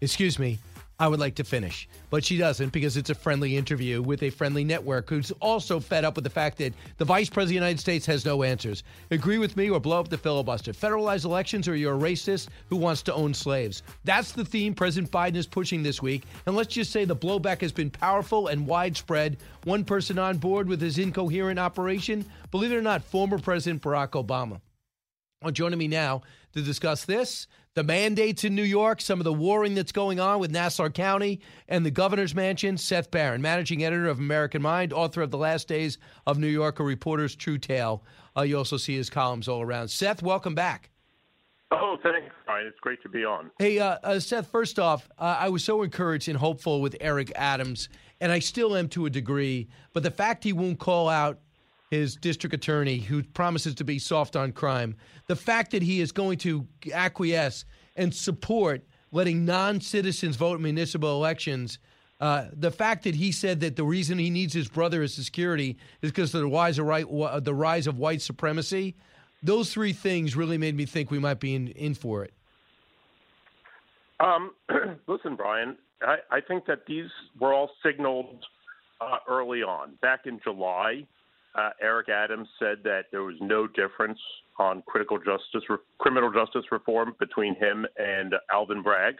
excuse me, I would like to finish," but she doesn't because it's a friendly interview with a friendly network who's also fed up with the fact that the Vice President of the United States has no answers. Agree with me or blow up the filibuster. Federalize elections or you're a racist who wants to own slaves. That's the theme President Biden is pushing this week. And let's just say the blowback has been powerful and widespread. One person on board with his incoherent operation, believe it or not, former President Barack Obama. Well, joining me now to discuss this, the mandates in New York, some of the warring that's going on with Nassau County and the governor's mansion, Seth Barron, managing editor of American Mind, author of The Last Days of New York, a reporter's true tale. Uh, you also see his columns all around. Seth, welcome back. Oh, thanks, Brian. It's great to be on. Hey, uh, uh, Seth, first off, uh, I was so encouraged and hopeful with Eric Adams, and I still am to a degree, but the fact he won't call out his district attorney, who promises to be soft on crime, the fact that he is going to acquiesce and support letting non citizens vote in municipal elections. Uh, the fact that he said that the reason he needs his brother as security is because of the rise of, right, the rise of white supremacy. Those three things really made me think we might be in, in for it. Um, <clears throat> listen, Brian, I, I think that these were all signaled uh, early on. Back in July, uh, Eric Adams said that there was no difference on critical justice, re- criminal justice reform between him and Alvin Bragg.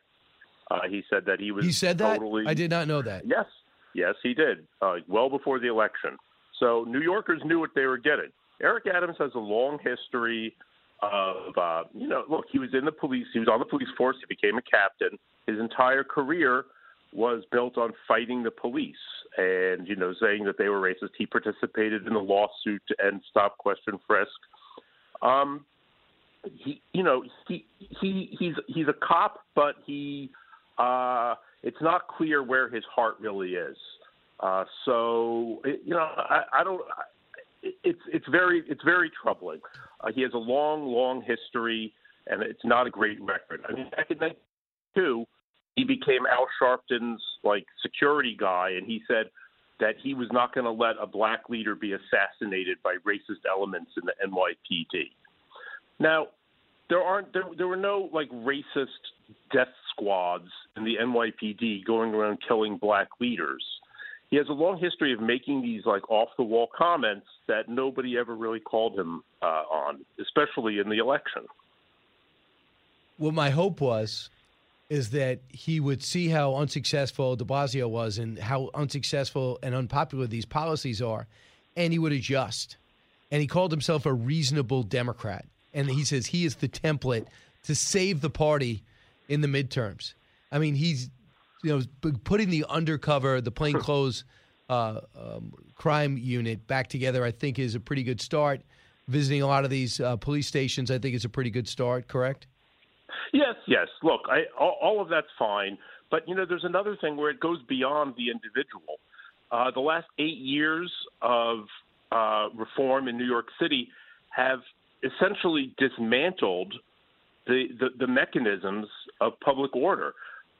Uh, he said that he was. He said that. totally, I did not know that. Yes, yes, he did. Uh, well before the election. So New Yorkers knew what they were getting. Eric Adams has a long history of, uh, you know, look, he was in the police. He was on the police force. He became a captain. His entire career was built on fighting the police and, you know, saying that they were racist. He participated in a lawsuit to end stop, question, frisk. Um, he, you know, he he he's he's a cop, but he uh, it's not clear where his heart really is. Uh, so it, you know, I, I don't. I, it's it's very it's very troubling. Uh, he has a long long history, and it's not a great record. I mean, back in '92, he became Al Sharpton's like security guy, and he said that he was not going to let a black leader be assassinated by racist elements in the NYPD. Now, there aren't there, there were no like racist death squads in the NYPD going around killing black leaders. He has a long history of making these like off the wall comments that nobody ever really called him uh, on, especially in the election. Well, my hope was is that he would see how unsuccessful de Blasio was and how unsuccessful and unpopular these policies are, and he would adjust. And he called himself a reasonable Democrat. And he says he is the template to save the party in the midterms. I mean, he's you know putting the undercover, the plainclothes uh, um, crime unit back together. I think is a pretty good start. Visiting a lot of these uh, police stations, I think is a pretty good start. Correct? Yes, yes. Look, I, all, all of that's fine, but you know, there's another thing where it goes beyond the individual. Uh, the last eight years of uh, reform in New York City have essentially dismantled the, the, the mechanisms of public order.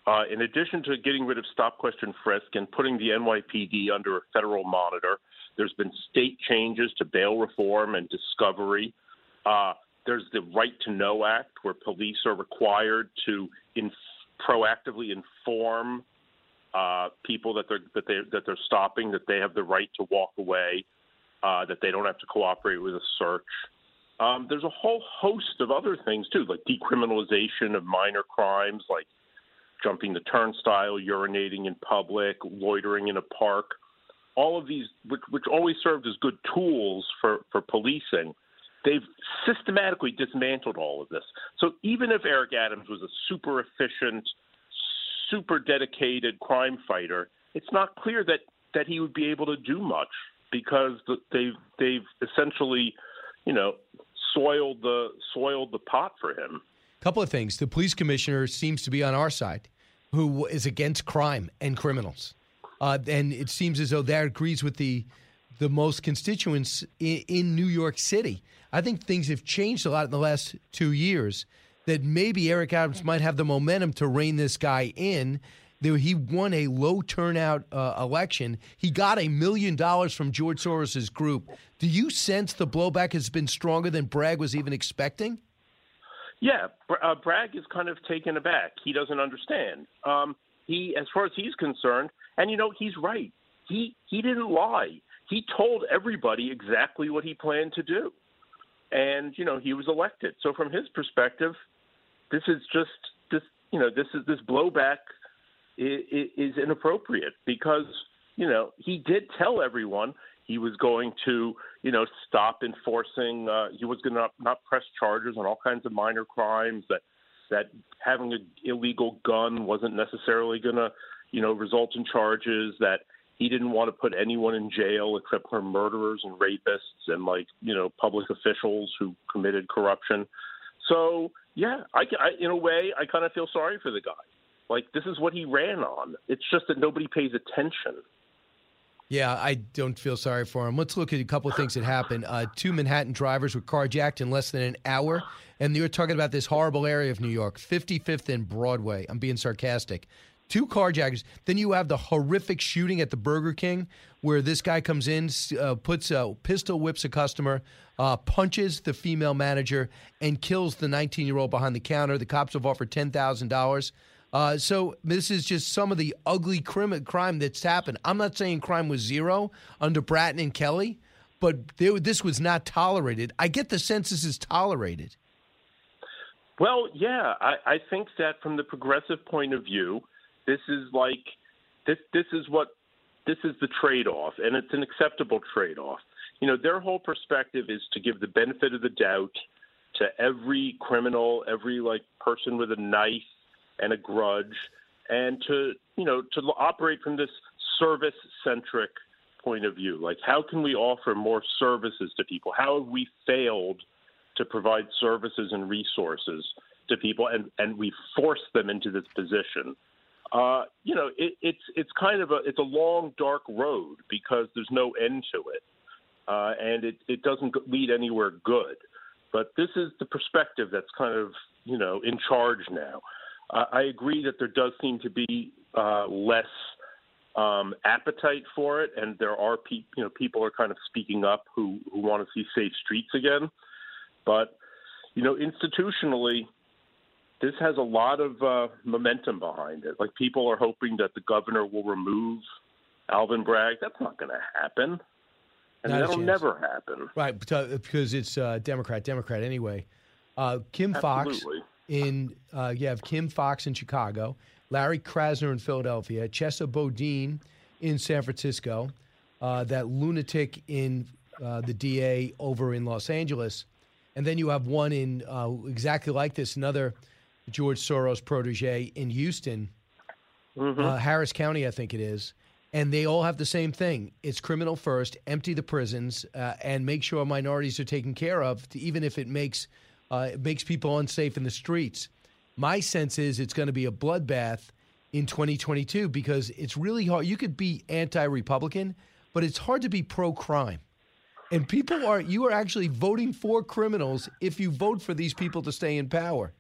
Uh, in addition to getting rid of stop, question, frisk and putting the NYPD under a federal monitor, there's been state changes to bail reform and discovery. Uh, there's the Right to Know Act, where police are required to proactively inform uh, people that they're that they that they're stopping that they have the right to walk away, uh, that they don't have to cooperate with a search. Um, there's a whole host of other things too, like decriminalization of minor crimes, like jumping the turnstile, urinating in public, loitering in a park. All of these, which, which always served as good tools for, for policing, they've systematically dismantled all of this. So even if Eric Adams was a super efficient, super dedicated crime fighter, it's not clear that, that he would be able to do much because they've they've essentially, you know, soiled the soiled the pot for him. Couple of things. The police commissioner seems to be on our side, who is against crime and criminals, uh, and it seems as though that agrees with the the most constituents in, in New York City. I think things have changed a lot in the last two years. That maybe Eric Adams might have the momentum to rein this guy in he won a low turnout uh, election. He got a million dollars from George Soros's group. Do you sense the blowback has been stronger than Bragg was even expecting? Yeah, uh, Bragg is kind of taken aback. He doesn't understand. Um, he, as far as he's concerned, and you know, he's right. He he didn't lie. He told everybody exactly what he planned to do, and you know, he was elected. So from his perspective, this is just this. You know, this is this blowback is is inappropriate because you know he did tell everyone he was going to you know stop enforcing uh, he was going to not, not press charges on all kinds of minor crimes that that having an illegal gun wasn't necessarily going to you know result in charges that he didn't want to put anyone in jail except for murderers and rapists and like you know public officials who committed corruption so yeah i, I in a way i kind of feel sorry for the guy like this is what he ran on. It's just that nobody pays attention. Yeah, I don't feel sorry for him. Let's look at a couple of things that happened. Uh, two Manhattan drivers were carjacked in less than an hour, and they were talking about this horrible area of New York, 55th and Broadway. I'm being sarcastic. Two carjackers. Then you have the horrific shooting at the Burger King, where this guy comes in, uh, puts a pistol whips a customer, uh, punches the female manager, and kills the 19 year old behind the counter. The cops have offered ten thousand dollars. Uh, so this is just some of the ugly crime, crime that's happened. I'm not saying crime was zero under Bratton and Kelly, but this was not tolerated. I get the sense this is tolerated. Well, yeah, I, I think that from the progressive point of view, this is like this. This is what this is the trade-off, and it's an acceptable trade-off. You know, their whole perspective is to give the benefit of the doubt to every criminal, every like person with a knife and a grudge, and to you know to operate from this service centric point of view. Like, how can we offer more services to people? How have we failed to provide services and resources to people, and and we force them into this position? Uh, you know, it, it's it's kind of a it's a long dark road because there's no end to it, uh, and it it doesn't lead anywhere good. But this is the perspective that's kind of you know in charge now. Uh, I agree that there does seem to be uh, less um, appetite for it, and there are pe- you know people are kind of speaking up who who want to see safe streets again. But you know, institutionally, this has a lot of uh, momentum behind it. Like people are hoping that the governor will remove Alvin Bragg. That's not going to happen. And Not that'll never happen. Right, uh, because it's uh, Democrat, Democrat anyway. Uh, Kim Foxx in uh, you have Kim Foxx in Chicago, Larry Krasner in Philadelphia, Chesa Boudin in San Francisco, uh, that lunatic in uh, the DA over in Los Angeles, and then you have one in uh, exactly like this, another George Soros protege in Houston, uh, Harris County, I think it is. And they all have the same thing. It's criminal first, empty the prisons, uh, and make sure minorities are taken care of, to, even if it makes uh, it makes people unsafe in the streets. My sense is it's going to be a bloodbath in 2022 because it's really hard. You could be anti-Republican, but it's hard to be pro-crime. And people are you are actually voting for criminals if you vote for these people to stay in power.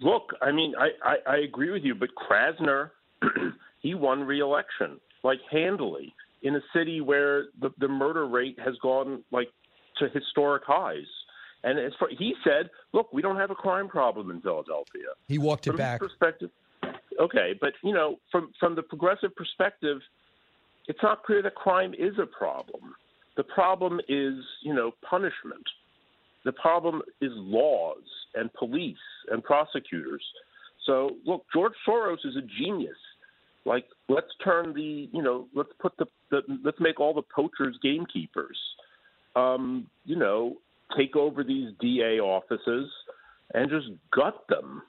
Look, I mean, I, I, I agree with you, but Krasner, <clears throat> he won re-election like handily in a city where the, the murder rate has gone like to historic highs. And as far, he said, "Look, we don't have a crime problem in Philadelphia." He walked it from back. Perspective, okay, but you know, from from the progressive perspective, it's not clear that crime is a problem. The problem is, you know, punishment. The problem is laws and police and prosecutors. So, look, George Soros is a genius. Like, let's turn the, you know, let's put the, the let's make all the poachers gamekeepers. Um, you know, take over these DA offices and just gut them.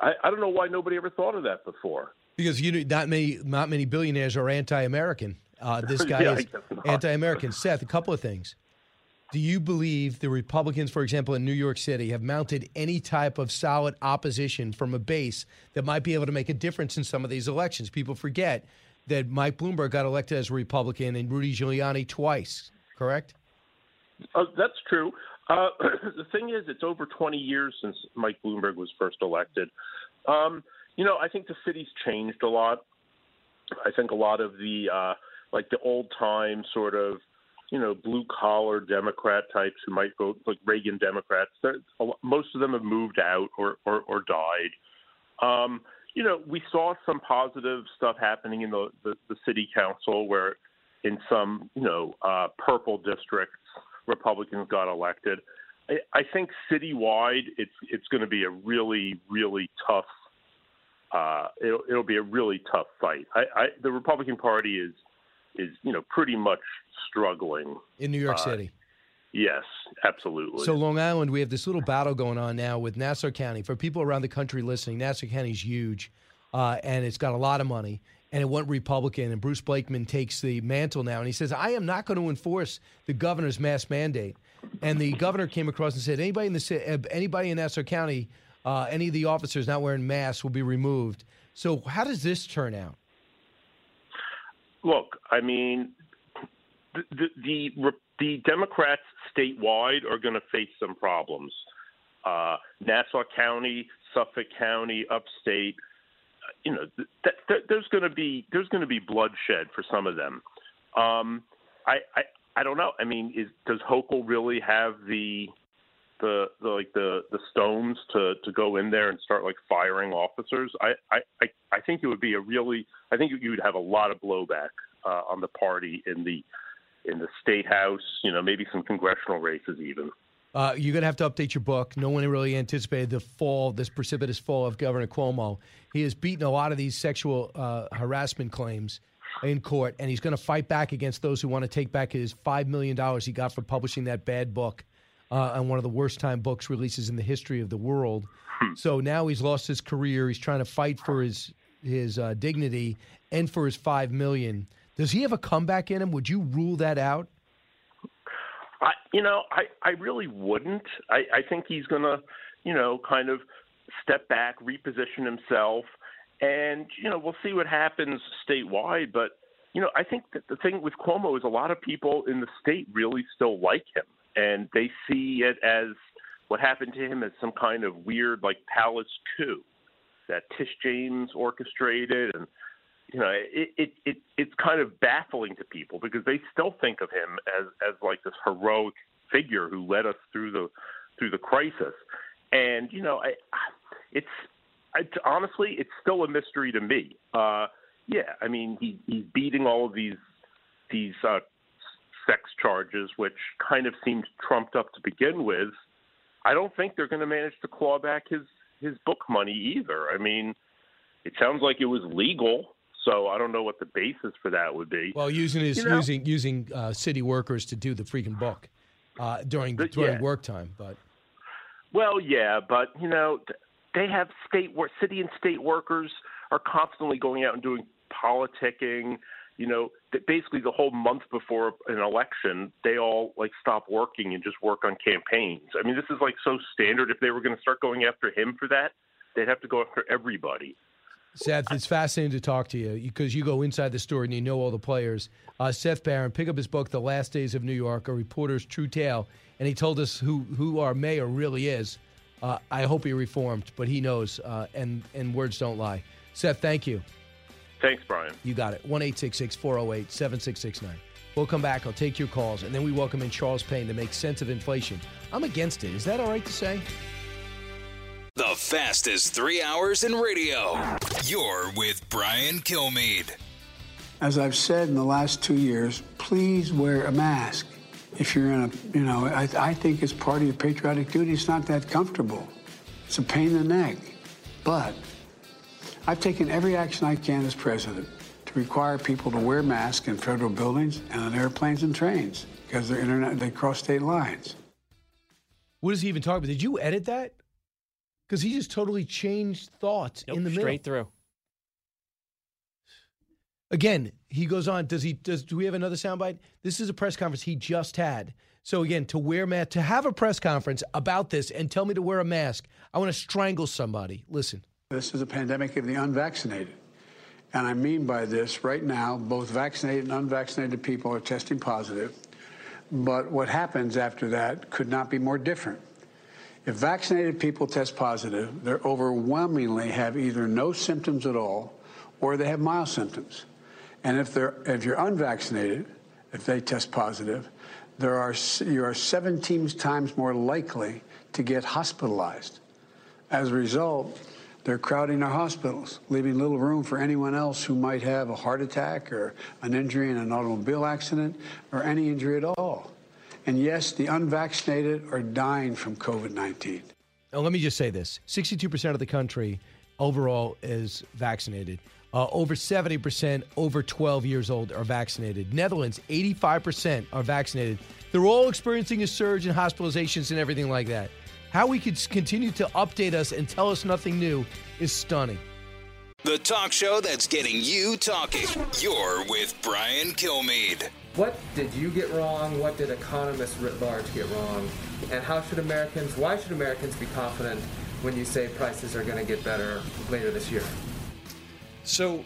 I, I don't know why nobody ever thought of that before. Because you know, not many not many billionaires are anti-American. Uh, this <laughs> guy Yeah, is anti-American. Seth, a couple of things. Do you believe the Republicans, for example, in New York City, have mounted any type of solid opposition from a base that might be able to make a difference in some of these elections? People forget that Mike Bloomberg got elected as a Republican and Rudy Giuliani twice. Correct? Uh, that's true. Uh, <clears throat> the thing is, it's over 20 years since Mike Bloomberg was first elected. Um, you know, I think the city's changed a lot. I think a lot of the uh, like the old time sort of you know blue collar Democrat types who might vote like Reagan Democrats. Most of them have moved out or or, or died. Um, you know, we saw some positive stuff happening in the, the, the city council where in some, you know, uh, purple districts, Republicans got elected. I, I think citywide, it's it's going to be a really, really tough. Uh, it'll, it'll be a really tough fight. I, I, the Republican Party is is you know pretty much struggling In New York Uh, City. Yes, absolutely. So Long Island, we have this little battle going on now with Nassau County. For people around the country listening, Nassau County is huge, uh, and it's got a lot of money, and it went Republican. And Bruce Blakeman takes the mantle now, and he says, "I am not going to enforce the governor's mask mandate." And the governor came across and said, "Anybody in the ci- uh, anybody in Nassau County, uh, any of the officers not wearing masks will be removed." So how does this turn out? Look, I mean, the the the, the Democrats statewide are going to face some problems. Uh, Nassau County, Suffolk County, upstate. uh, You know, th- th- th- there's going to be there's going to be bloodshed for some of them. Um, I, I I don't know. I mean, is does Hochul really have the the, the like the the stones to to go in there and start like firing officers? I I I, think it would be a really I think you would have a lot of blowback uh, on the party in the in the state house. You know, maybe some congressional races even. Uh, you're going to have to update your book. No one really anticipated the fall, this precipitous fall of Governor Cuomo. He has beaten a lot of these sexual uh, harassment claims in court, and he's going to fight back against those who want to take back his $5 million he got for publishing that bad book uh, and one of the worst time books releases in the history of the world. So now he's lost his career. He's trying to fight for his his uh, dignity and for his 5 million. Does he have a comeback in him? Would you rule that out? I, you know, I, I really wouldn't. I, I think he's going to, you know, kind of step back, reposition himself, and you know, we'll see what happens statewide. But you know, I think that the thing with Cuomo is a lot of people in the state really still like him, and they see it as what happened to him as some kind of weird, like palace coup that Tish James orchestrated, and you know, it, it it it's kind of baffling to people because they still think of him as as like this heroic figure who led us through the through the crisis. And you know, I, it's I, honestly, it's still a mystery to me. Uh, yeah, I mean, he, he's beating all of these these uh, sex charges, which kind of seemed trumped up to begin with. I don't think they're going to manage to claw back his his book money either. I mean, it sounds like it was legal, so I don't know what the basis for that would be. Well, using his You know? using using uh, city workers to do the freaking book uh, during But, during yeah. work time, but Well, yeah, but you know, they have state work, city and state workers are constantly going out and doing politicking. You know, th- basically the whole month before an election, they all like stop working and just work on campaigns. I mean, this is like so standard. If they were going to start going after him for that, they'd have to go after everybody. Seth, it's fascinating to talk to you because you go inside the story and you know all the players. Uh, Seth Barron, pick up his book, The Last Days of New York, A Reporter's True Tale, and he told us who, who our mayor really is. Uh, I hope he reformed, but he knows, uh, and, and words don't lie. Seth, thank you. Thanks, Brian. You got it. 1 408 7669. We'll come back. I'll take your calls, and then we welcome in Charles Payne to make sense of inflation. I'm against it. Is that all right to say? The fastest three hours in radio. You're with Brian Kilmeade. As I've said in the last two years, please wear a mask. If you're in a, you know, I, I think it's part of your patriotic duty. It's not that comfortable. It's a pain in the neck. But I've taken every action I can as president to require people to wear masks in federal buildings and on airplanes and trains because they're internet, they cross state lines. What does he even talk about? Did you edit that? Because he just totally changed thoughts in the middle. straight through. Again, he goes on. Does he? Does do we have another soundbite? This is a press conference he just had. So again, to wear mask, to have a press conference about this and tell me to wear a mask, I want to strangle somebody. Listen. This is a pandemic of the unvaccinated. And I mean by this, right now, both vaccinated and unvaccinated people are testing positive. But what happens after that could not be more different. If vaccinated people test positive, they overwhelmingly have either no symptoms at all or they have mild symptoms. And if, they're, if you're unvaccinated, if they test positive, there are, you are 17 times more likely to get hospitalized. As a result, they're crowding our hospitals, leaving little room for anyone else who might have a heart attack or an injury in an automobile accident or any injury at all. And yes, the unvaccinated are dying from COVID 19. Now, let me just say this 62% of the country overall is vaccinated. Uh, over 70% over 12 years old are vaccinated. Netherlands, 85% are vaccinated. They're all experiencing a surge in hospitalizations and everything like that. How we could continue to update us and tell us nothing new is stunning. The talk show that's getting you talking. You're with Brian Kilmeade. What did you get wrong? What did economists writ large get wrong? And how should Americans, why should Americans be confident when you say prices are going to get better later this year? So,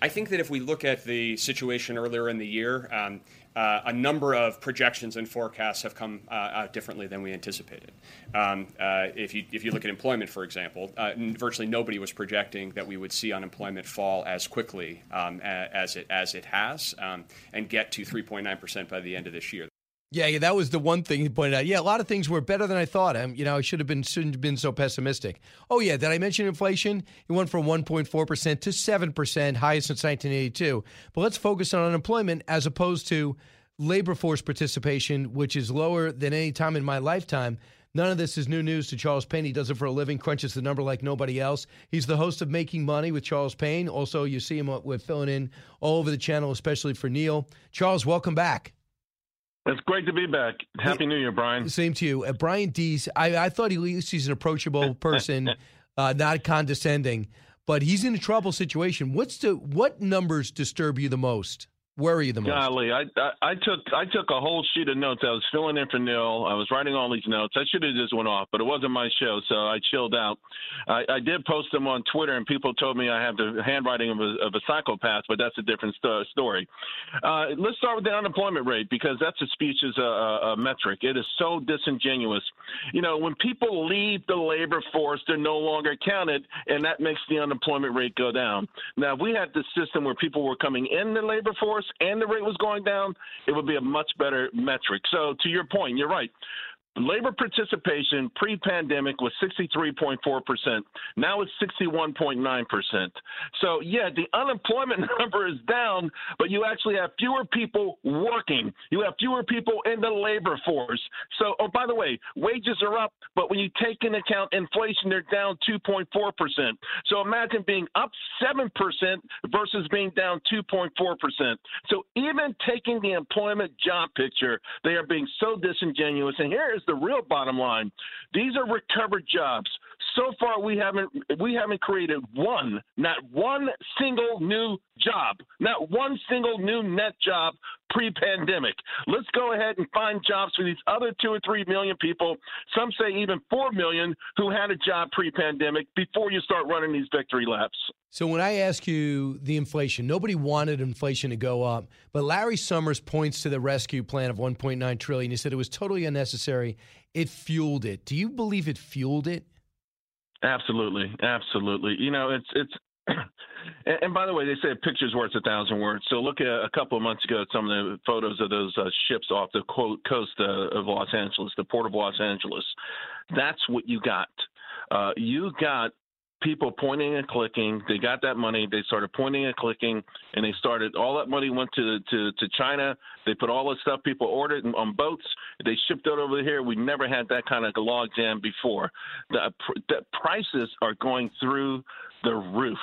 I think that if we look at the situation earlier in the year, um, a number of projections and forecasts have come uh, out differently than we anticipated. Um, uh, if you if you look at employment, for example, uh, virtually nobody was projecting that we would see unemployment fall as quickly um, as it as it has um, and get to 3.9 percent by the end of this year. Yeah, yeah, that was the one thing he pointed out. Yeah, a lot of things were better than I thought. Um, you know, I should have been shouldn't have been so pessimistic. Oh yeah, did I mention inflation? It went from 1.4 percent to 7 percent, highest since 1982. But let's focus on unemployment as opposed to labor force participation, which is lower than any time in my lifetime. None of this is new news to Charles Payne. He does it for a living, crunches the number like nobody else. He's the host of Making Money with Charles Payne. Also, you see him with filling in all over the channel, especially for Neil. Charles, welcome back. It's great to be back. Happy New Year, Brian. Same to you. Uh, Brian Deese, I, I thought he, least he's an approachable <laughs> person, uh, not condescending, but he's in a trouble situation. What's the what numbers disturb you the most? Worry the most? Golly, I, I I took I took a whole sheet of notes. I was filling in for Neil. I was writing all these notes. I should have just went off, but it wasn't my show, so I chilled out. I, I did post them on Twitter, and people told me I have the handwriting of a, of a psychopath, but that's a different sto- story. Uh, let's start with the unemployment rate because that's a specious uh, uh, metric. It is so disingenuous. You know, when people leave the labor force, they're no longer counted, and that makes the unemployment rate go down. Now, if we had the system where people were coming in the labor force and the rate was going down, it would be a much better metric. So, to your point, you're right. Labor participation pre-pandemic was 63.4%. Now it's 61.9%. So yeah, the unemployment <laughs> number is down, but you actually have fewer people working. You have fewer people in the labor force. So oh by the way, wages are up, but when you take into account inflation, they're down 2.4%. So imagine being up 7% versus being down 2.4%. So even taking the employment job picture, they are being so disingenuous. And here is the real bottom line. These are recovered jobs. So far we haven't we haven't created one, not one single new job, not one single new net job pre-pandemic. Let's go ahead and find jobs for these other 2 or 3 million people, some say even 4 million who had a job pre-pandemic before you start running these victory laps. So when I ask you the inflation, nobody wanted inflation to go up, but Larry Summers points to the rescue plan of 1.9 trillion. He said it was totally unnecessary. It fueled it. Do you believe it fueled it? Absolutely, absolutely. You know, it's it's. <clears throat> and, by the way, they say a picture's worth a thousand words. So look at a couple of months ago at some of the photos of those uh, ships off the coast uh, of Los Angeles, the port of Los Angeles. That's what you got. Uh, you got people pointing and clicking. They got that money. They started pointing and clicking, and they started. All that money went to to to China. They put all the stuff people ordered on boats. They shipped it over here. We never had that kind of log jam before. The, the prices are going through the roof.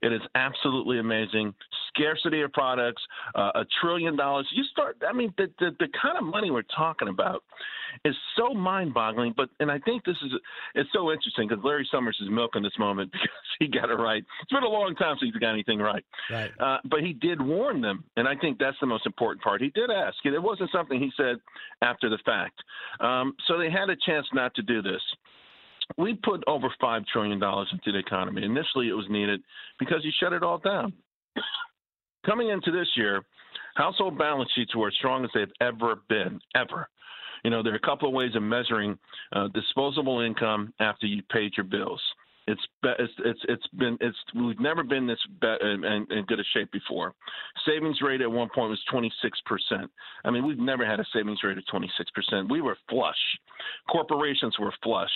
It is absolutely amazing. Scarcity of products, uh, a trillion dollars. You start, I mean, the, the, the kind of money we're talking about is so mind boggling. But, and I think this is, it's so interesting because Larry Summers is milking this moment <laughs> because he got it right. It's been a long time since he got anything right. Right. Uh, but he did warn them. And I think that's the most important part. He did ask. It wasn't something he said after the fact. Um, so they had a chance not to do this we put over $5 trillion into the economy. Initially, it was needed because you shut it all down. Coming into this year, household balance sheets were as strong as they've ever been, ever. You know, there are a couple of ways of measuring uh, disposable income after you paid your bills. It's it's it's it's been it's we've never been this in, in, in good a shape before. Savings rate at one point was 26 percent. I mean, we've never had a savings rate of 26 percent. We were flush. Corporations were flush.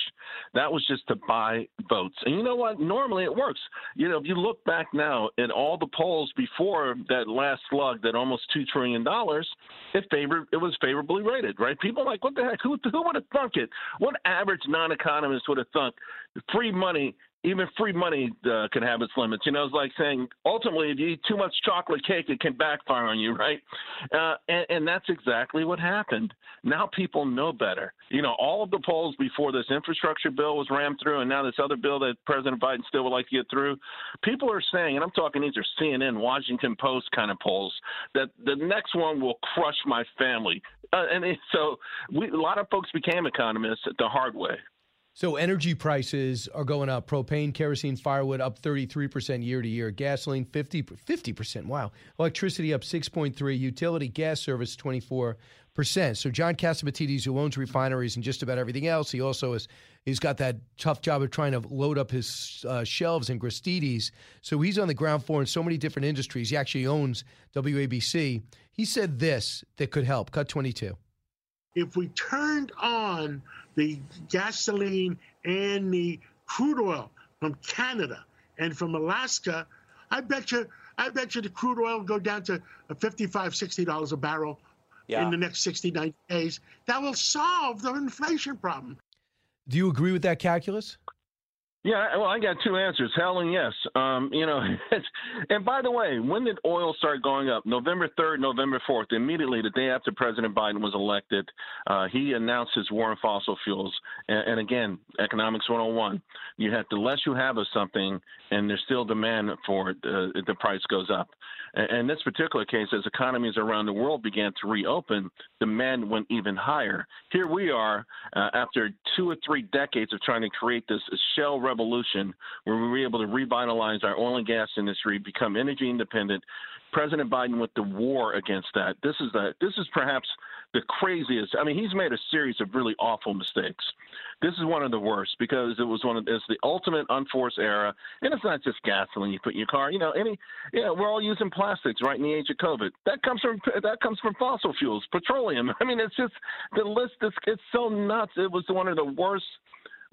That was just to buy votes. And you know what? Normally it works. You know, if you look back now at all the polls before that last slug, that almost two trillion dollars, it favored it was favorably rated. Right? People are like, what the heck? Who who would have thunk it? What average non-economist would have thunk free money even free money uh, can have its limits. You know, it's like saying ultimately, if you eat too much chocolate cake, it can backfire on you, right? Uh, and, and that's exactly what happened. Now people know better. You know, all of the polls before this infrastructure bill was rammed through, and now this other bill that President Biden still would like to get through, people are saying, and I'm talking these are CNN, Washington Post kind of polls, that the next one will crush my family. Uh, and so we, a lot of folks became economists the hard way. So energy prices are going up. Propane, kerosene, firewood up 33% year to year. Gasoline 50 50%. Wow. Electricity up 6.3, utility gas service 24%. So John Catsimatidis who owns refineries and just about everything else, he also is he's got that tough job of trying to load up his uh, shelves in Gristedes. So he's on the ground floor in so many different industries. He actually owns WABC. He said this that could help. Cut 22. If we turned on the gasoline and the crude oil from Canada and from Alaska, I bet you, I bet you the crude oil will go down to 55 $60 a barrel yeah. in the next 60, 90 days. That will solve the inflation problem. Do you agree with that calculus? Yeah, well, I got two answers: hell and yes. Um, you know, <laughs> and by the way, when did oil start going up? November third, November fourth. Immediately, the day after President Biden was elected, uh, he announced his war on fossil fuels. And, and again, economics 101: you have the less you have of something, and there's still demand for it, uh, the price goes up. In this particular case, as economies around the world began to reopen, demand went even higher. Here we are, uh, after two or three decades of trying to create this shale revolution, where we were able to revitalize our oil and gas industry, become energy independent, President Biden went to war against that. This is the this is perhaps the craziest. I mean, he's made a series of really awful mistakes. This is one of the worst because it was one of it's the ultimate unforced error, and it's not just gasoline you put in your car. You know, any you know, we're all using plastics right in the age of COVID. That comes from that comes from fossil fuels, petroleum. <laughs> I mean, it's just the list is it's so nuts. It was one of the worst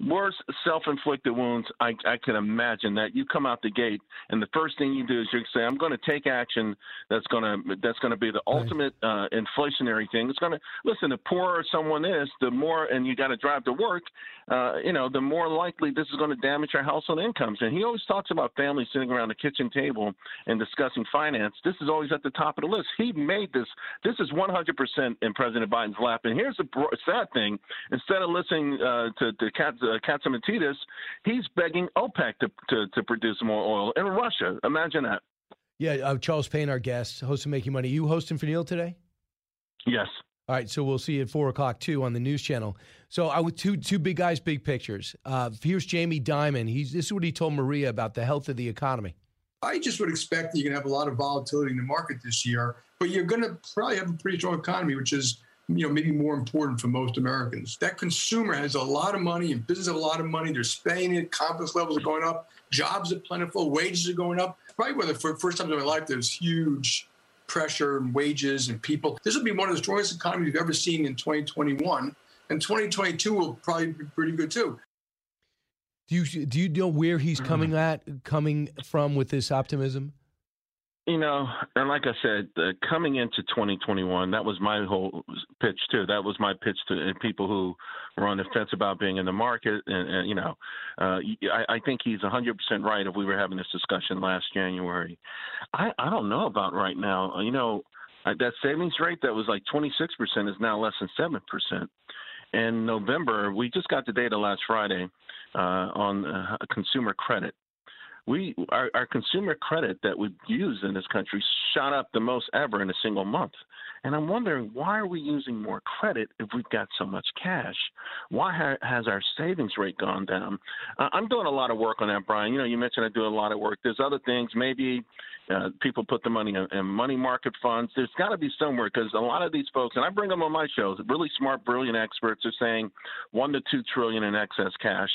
worst self-inflicted wounds I, I can imagine that. You come out the gate and the first thing you do is you say i'm going to take action that's going to that's going to be the ultimate uh, inflationary thing. It's going to listen the poorer someone is the more and you got to drive to work uh, you know the more likely this is going to damage your household incomes. And he always talks about families sitting around the kitchen table and discussing finance. This is always at the top of the list. He made this this is 100% in president biden's lap. And here's the sad thing. Instead of listening uh, to, to Kat, uh, Catsimatidis, he's begging OPEC to, to, to produce more oil in Russia. Imagine that. Yeah, uh, Charles Payne, our guest, host of Making Money. You hosting for Neil today? Yes. All right, so we'll see you at four o'clock too on the news channel. So I with two two big guys, big pictures. Uh, here's Jamie Dimon. He's this is what he told Maria about the health of the economy. I just would expect that you're going to have a lot of volatility in the market this year, but you're going to probably have a pretty strong economy, which is you know, maybe more important for most Americans. That consumer has a lot of money and business have a lot of money. They're spending it. Confidence levels are mm-hmm. going up. Jobs are plentiful. Wages are going up. Probably one of the first times in my life there's huge pressure and wages and people. This will be one of the strongest economies we've ever seen in 2021. And 2022 will probably be pretty good too. Do you do you know where he's mm-hmm. coming at coming from with this optimism? You know, and like I said, uh, coming into 2021, that was my whole pitch too. That was my pitch to people who were on the fence about being in the market. And, and you know, uh, I, I think he's 100% right. If we were having this discussion last January, I, I don't know about right now. You know, that savings rate that was like 26% is now less than seven percent. In November, we just got the data last Friday uh, on uh, consumer credit we our, our consumer credit that we use in this country shot up the most ever in a single month. And I'm wondering why are we using more credit if we've got so much cash? Why ha- has our savings rate gone down? Uh, I'm doing a lot of work on that, Brian. You know, you mentioned I do a lot of work. There's other things. Maybe uh, people put the money in, in money market funds. There's got to be somewhere because a lot of these folks, and I bring them on my shows, really smart, brilliant experts are saying one to two trillion in excess cash.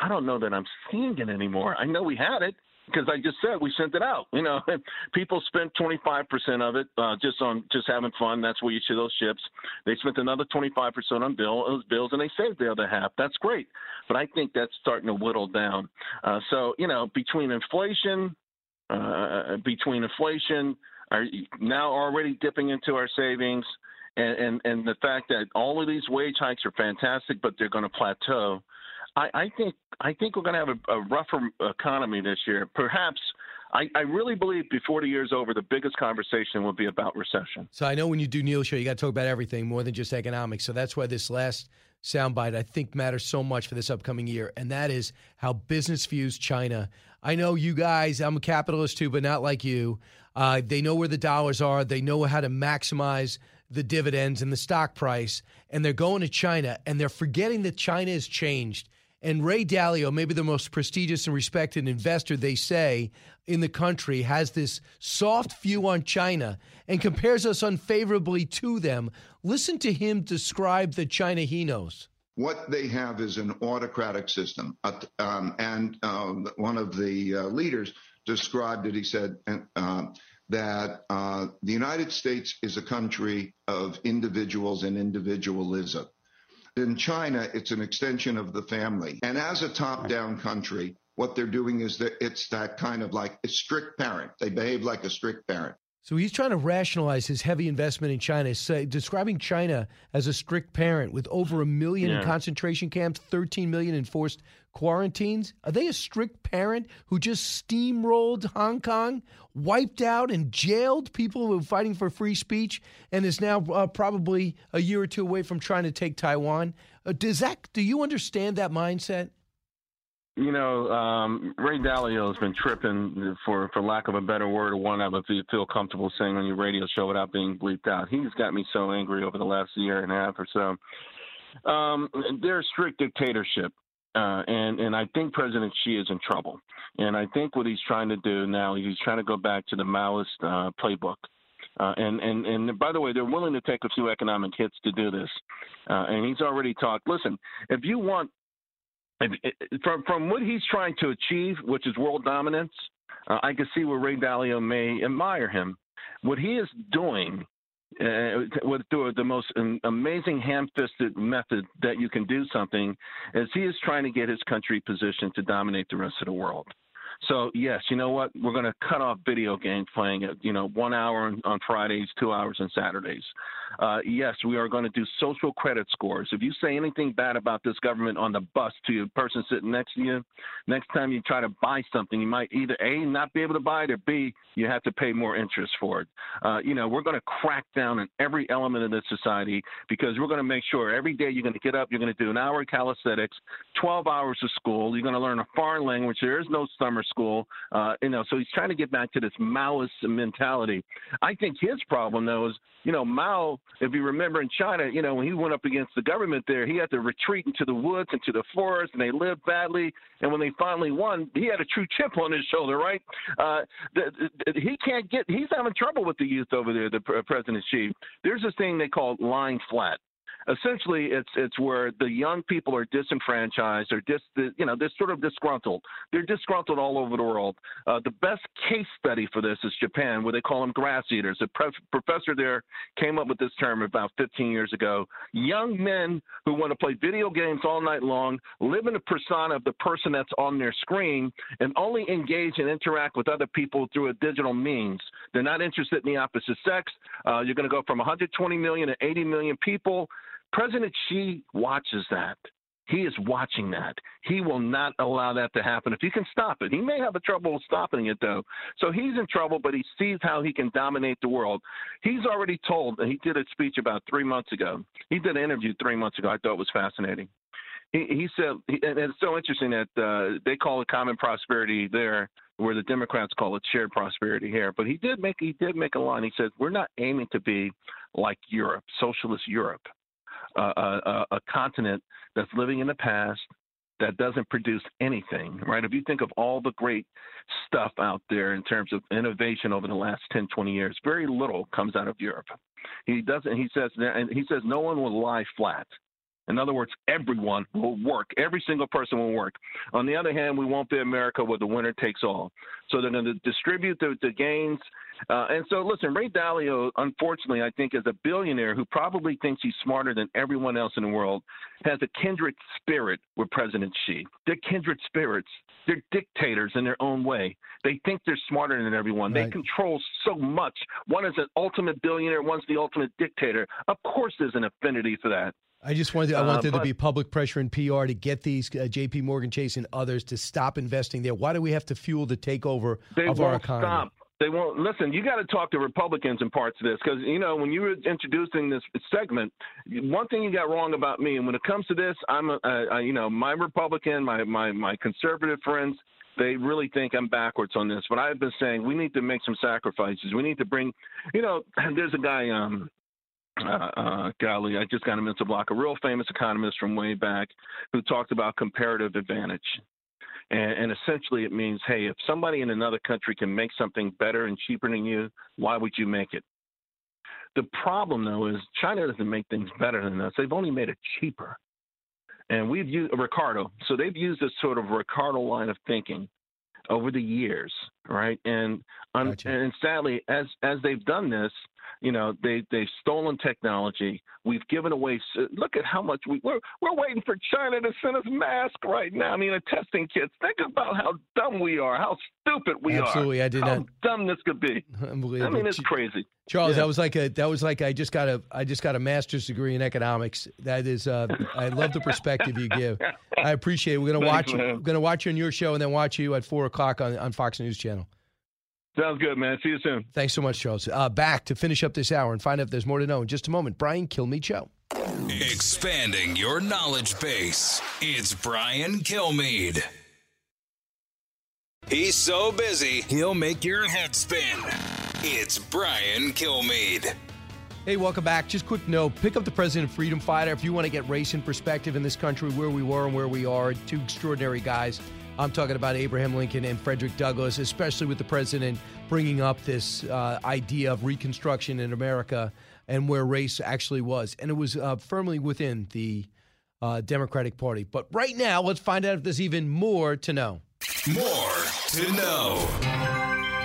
I don't know that I'm seeing it anymore. I know we had it because I just said we sent it out. You know, <laughs> people spent 25% of it uh, just on just having fun. That's where you see those ships. They spent another 25% on bill, bills, and they saved the other half. That's great, but I think that's starting to whittle down. Uh, so you know, between inflation, uh, between inflation, are now already dipping into our savings. And, and, and the fact that all of these wage hikes are fantastic, but they're going to plateau. I, I think I think we're going to have a, a rougher economy this year. Perhaps I, I, really believe before the year's over, the biggest conversation will be about recession. So I know when you do Neil show, you got to talk about everything more than just economics. So that's why this last soundbite I think matters so much for this upcoming year, and that is how business views China. I know you guys. I'm a capitalist too, but not like you. Uh, they know where the dollars are. They know how to maximize the dividends and the stock price, and they're going to China, and they're forgetting that China has changed and Ray Dalio, maybe the most prestigious and respected investor, they say, in the country, has this soft view on China and compares us unfavorably to them. Listen to him describe the China he knows. What they have is an autocratic system. Um, and um, one of the uh, leaders described it. He said uh, that uh, the United States is a country of individuals and individualism. In China, it's an extension of the family. And as a top down country, what they're doing is that it's that kind of like a strict parent. They behave like a strict parent. So he's trying to rationalize his heavy investment in China, say, describing China as a strict parent with over a million yeah. in concentration camps, 13 million enforced quarantines. Are they a strict parent who just steamrolled Hong Kong, wiped out and jailed people who were fighting for free speech, and is now uh, probably a year or two away from trying to take Taiwan? Uh, does that? Do you understand that mindset? You know, um, Ray Dalio has been tripping, for for lack of a better word, or one I would feel comfortable saying on your radio show without being bleeped out. He's got me so angry over the last year and a half or so. Um, they're a strict dictatorship Uh, and and I think President Xi is in trouble. And I think what he's trying to do now, is he's trying to go back to the Maoist uh, playbook. Uh, and, and, and by the way, they're willing to take a few economic hits to do this. Uh, and he's already talked. Listen, if you want, from, from what he's trying to achieve, which is world dominance, uh, I can see where Ray Dalio may admire him. What he is doing uh, with through the most amazing ham-fisted method that you can do something is he is trying to get his country positioned to dominate the rest of the world. So yes, you know what? We're going to cut off video game playing at you know one hour on Fridays, two hours on Saturdays. Uh, yes, we are going to do social credit scores. If you say anything bad about this government on the bus to the person sitting next to you, next time you try to buy something, you might either a not be able to buy it, or b you have to pay more interest for it. Uh, you know, we're going to crack down on every element of this society because we're going to make sure every day you're going to get up, you're going to do an hour of calisthenics, 12 hours of school, you're going to learn a foreign language. There is no summer school. Uh, you know, so he's trying to get back to this Maoist mentality. I think his problem though is, you know, Mao. If you remember in China, you know, when he went up against the government there, he had to retreat into the woods, into the forest, and they lived badly. And when they finally won, he had a true chip on his shoulder, right? Uh, the, the, he can't get. He's having trouble with the youth over there, the President Xi. There's this thing they call lying flat essentially it's it's where the young people are disenfranchised or dis you know they're sort of disgruntled. They're disgruntled all over the world. Uh, the best case study for this is Japan, where they call them grass eaters. A pre- professor there came up with this term about 15 years ago. Young men who want to play video games all night long, live in the persona of the person that's on their screen, and only engage and interact with other people through a digital means. They're not interested in the opposite sex. Uh, you're going to go from 120 million to 80 million people. President Xi watches that. He is watching that. He will not allow that to happen if he can stop it. He may have a trouble stopping it though. So he's in trouble, but he sees how he can dominate the world. He's already told, and he did a speech about three months ago. He did an interview three months ago. I thought it was fascinating. He, he said, and it's so interesting that uh, they call it common prosperity there, where the Democrats call it shared prosperity here. But he did make he did make a line. He said, "We're not aiming to be like Europe, socialist Europe." A, a, a continent that's living in the past that doesn't produce anything, right? If you think of all the great stuff out there in terms of innovation over the last 10, 20 years, very little comes out of Europe. He doesn't, he says, and he says no one will lie flat. In other words, everyone will work. Every single person will work. On the other hand, we won't be America where the winner takes all. So they're going to distribute the, the gains. Uh, and so, listen, Ray Dalio, unfortunately, I think, is a billionaire who probably thinks he's smarter than everyone else in the world, has a kindred spirit with President Xi. They're kindred spirits. They're dictators in their own way. They think they're smarter than everyone. Right. They control so much. One is an ultimate billionaire, one's the ultimate dictator. Of course, there's an affinity for that. I just wanted, I want uh, there but, to be public pressure and PR to get these uh, J.P. Morgan Chase and others to stop investing there. Why do we have to fuel the takeover of our economy? Stop. They won't listen. You got to talk to Republicans in parts of this because you know when you were introducing this segment, one thing you got wrong about me, and when it comes to this, I'm a, a, a you know my Republican, my my my conservative friends, they really think I'm backwards on this. But I've been saying we need to make some sacrifices. We need to bring, you know, <clears throat> there's a guy, um, uh, uh, golly, I just got him into block, a real famous economist from way back who talked about comparative advantage. And, and essentially, it means, hey, if somebody in another country can make something better and cheaper than you, why would you make it? The problem, though, is China doesn't make things better than us. They've only made it cheaper. And we've used Ricardo. So they've used this sort of Ricardo line of thinking over the years, right? And gotcha. and sadly, as as they've done this, you know, they they've stolen technology. We've given away. Look at how much we we're we're waiting for China to send us masks right now. I mean, a testing kits. Think about how dumb we are. How stupid we Absolutely, are. Absolutely, I did how not. dumb this could be. <laughs> Unbelievable. I mean, it's crazy. Charles, yeah. that was like a that was like I just got a I just got a master's degree in economics. That is, uh, I love the perspective you give. I appreciate it. We're gonna <laughs> Thanks, watch. Man. We're gonna watch you on your show and then watch you at four o'clock on on Fox News Channel. Sounds good, man. See you soon. Thanks so much, Charles. Uh, back to finish up this hour and find out if there's more to know in just a moment. Brian Kilmeade Show. Expanding your knowledge base. It's Brian Kilmeade. He's so busy, he'll make your head spin. It's Brian Kilmeade. Hey, welcome back. Just quick note pick up the President Freedom Fighter if you want to get race in perspective in this country, where we were and where we are. Two extraordinary guys. I'm talking about Abraham Lincoln and Frederick Douglass, especially with the president bringing up this uh, idea of Reconstruction in America and where race actually was. And it was uh, firmly within the uh, Democratic Party. But right now, let's find out if there's even more to know. More to know.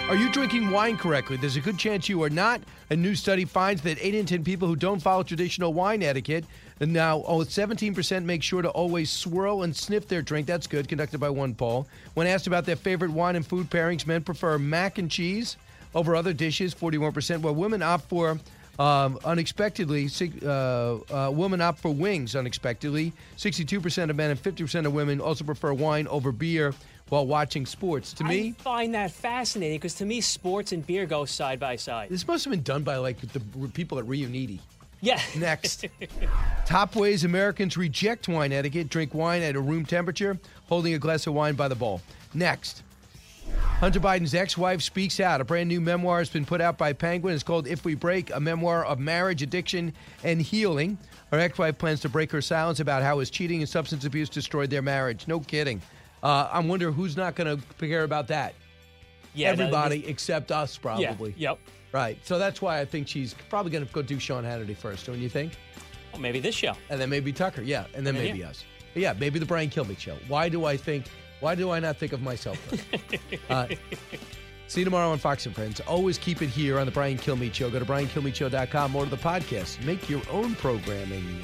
Are you drinking wine correctly? There's a good chance you are not. A new study finds that 8 in 10 people who don't follow traditional wine etiquette and now oh, 17% make sure to always swirl and sniff their drink. That's good, conducted by OnePoll. When asked about their favorite wine and food pairings, men prefer mac and cheese over other dishes, 41%, while women opt for um, unexpectedly, uh, uh, women opt for wings unexpectedly. 62% of men and 50% of women also prefer wine over beer while watching sports. To me, I find that fascinating because to me, sports and beer go side by side. this must have been done by like the people at Riunite. Yeah. <laughs> Next. <laughs> Top ways Americans reject wine etiquette drink wine at a room temperature, holding a glass of wine by the bowl. Next. Hunter Biden's ex wife speaks out. A brand new memoir has been put out by Penguin. It's called If We Break, a memoir of marriage, addiction, and healing. Her ex wife plans to break her silence about how his cheating and substance abuse destroyed their marriage. No kidding. Uh, I wonder who's not going to care about that. Yeah, that- Everybody except us, probably. Yep. Right. So that's why I think she's probably going to go do Sean Hannity first, don't you think? Well, maybe this show. And then maybe Tucker, yeah. And then Yeah, maybe yeah. us. But yeah, maybe the Brian Kilby show. Why do I think, why do I not think of myself first? <laughs> uh, see you tomorrow on Fox and Friends. Always keep it here on the Brian Kilmeade Show. Go to briankilmeadshow.com or to the podcast. Make your own programming.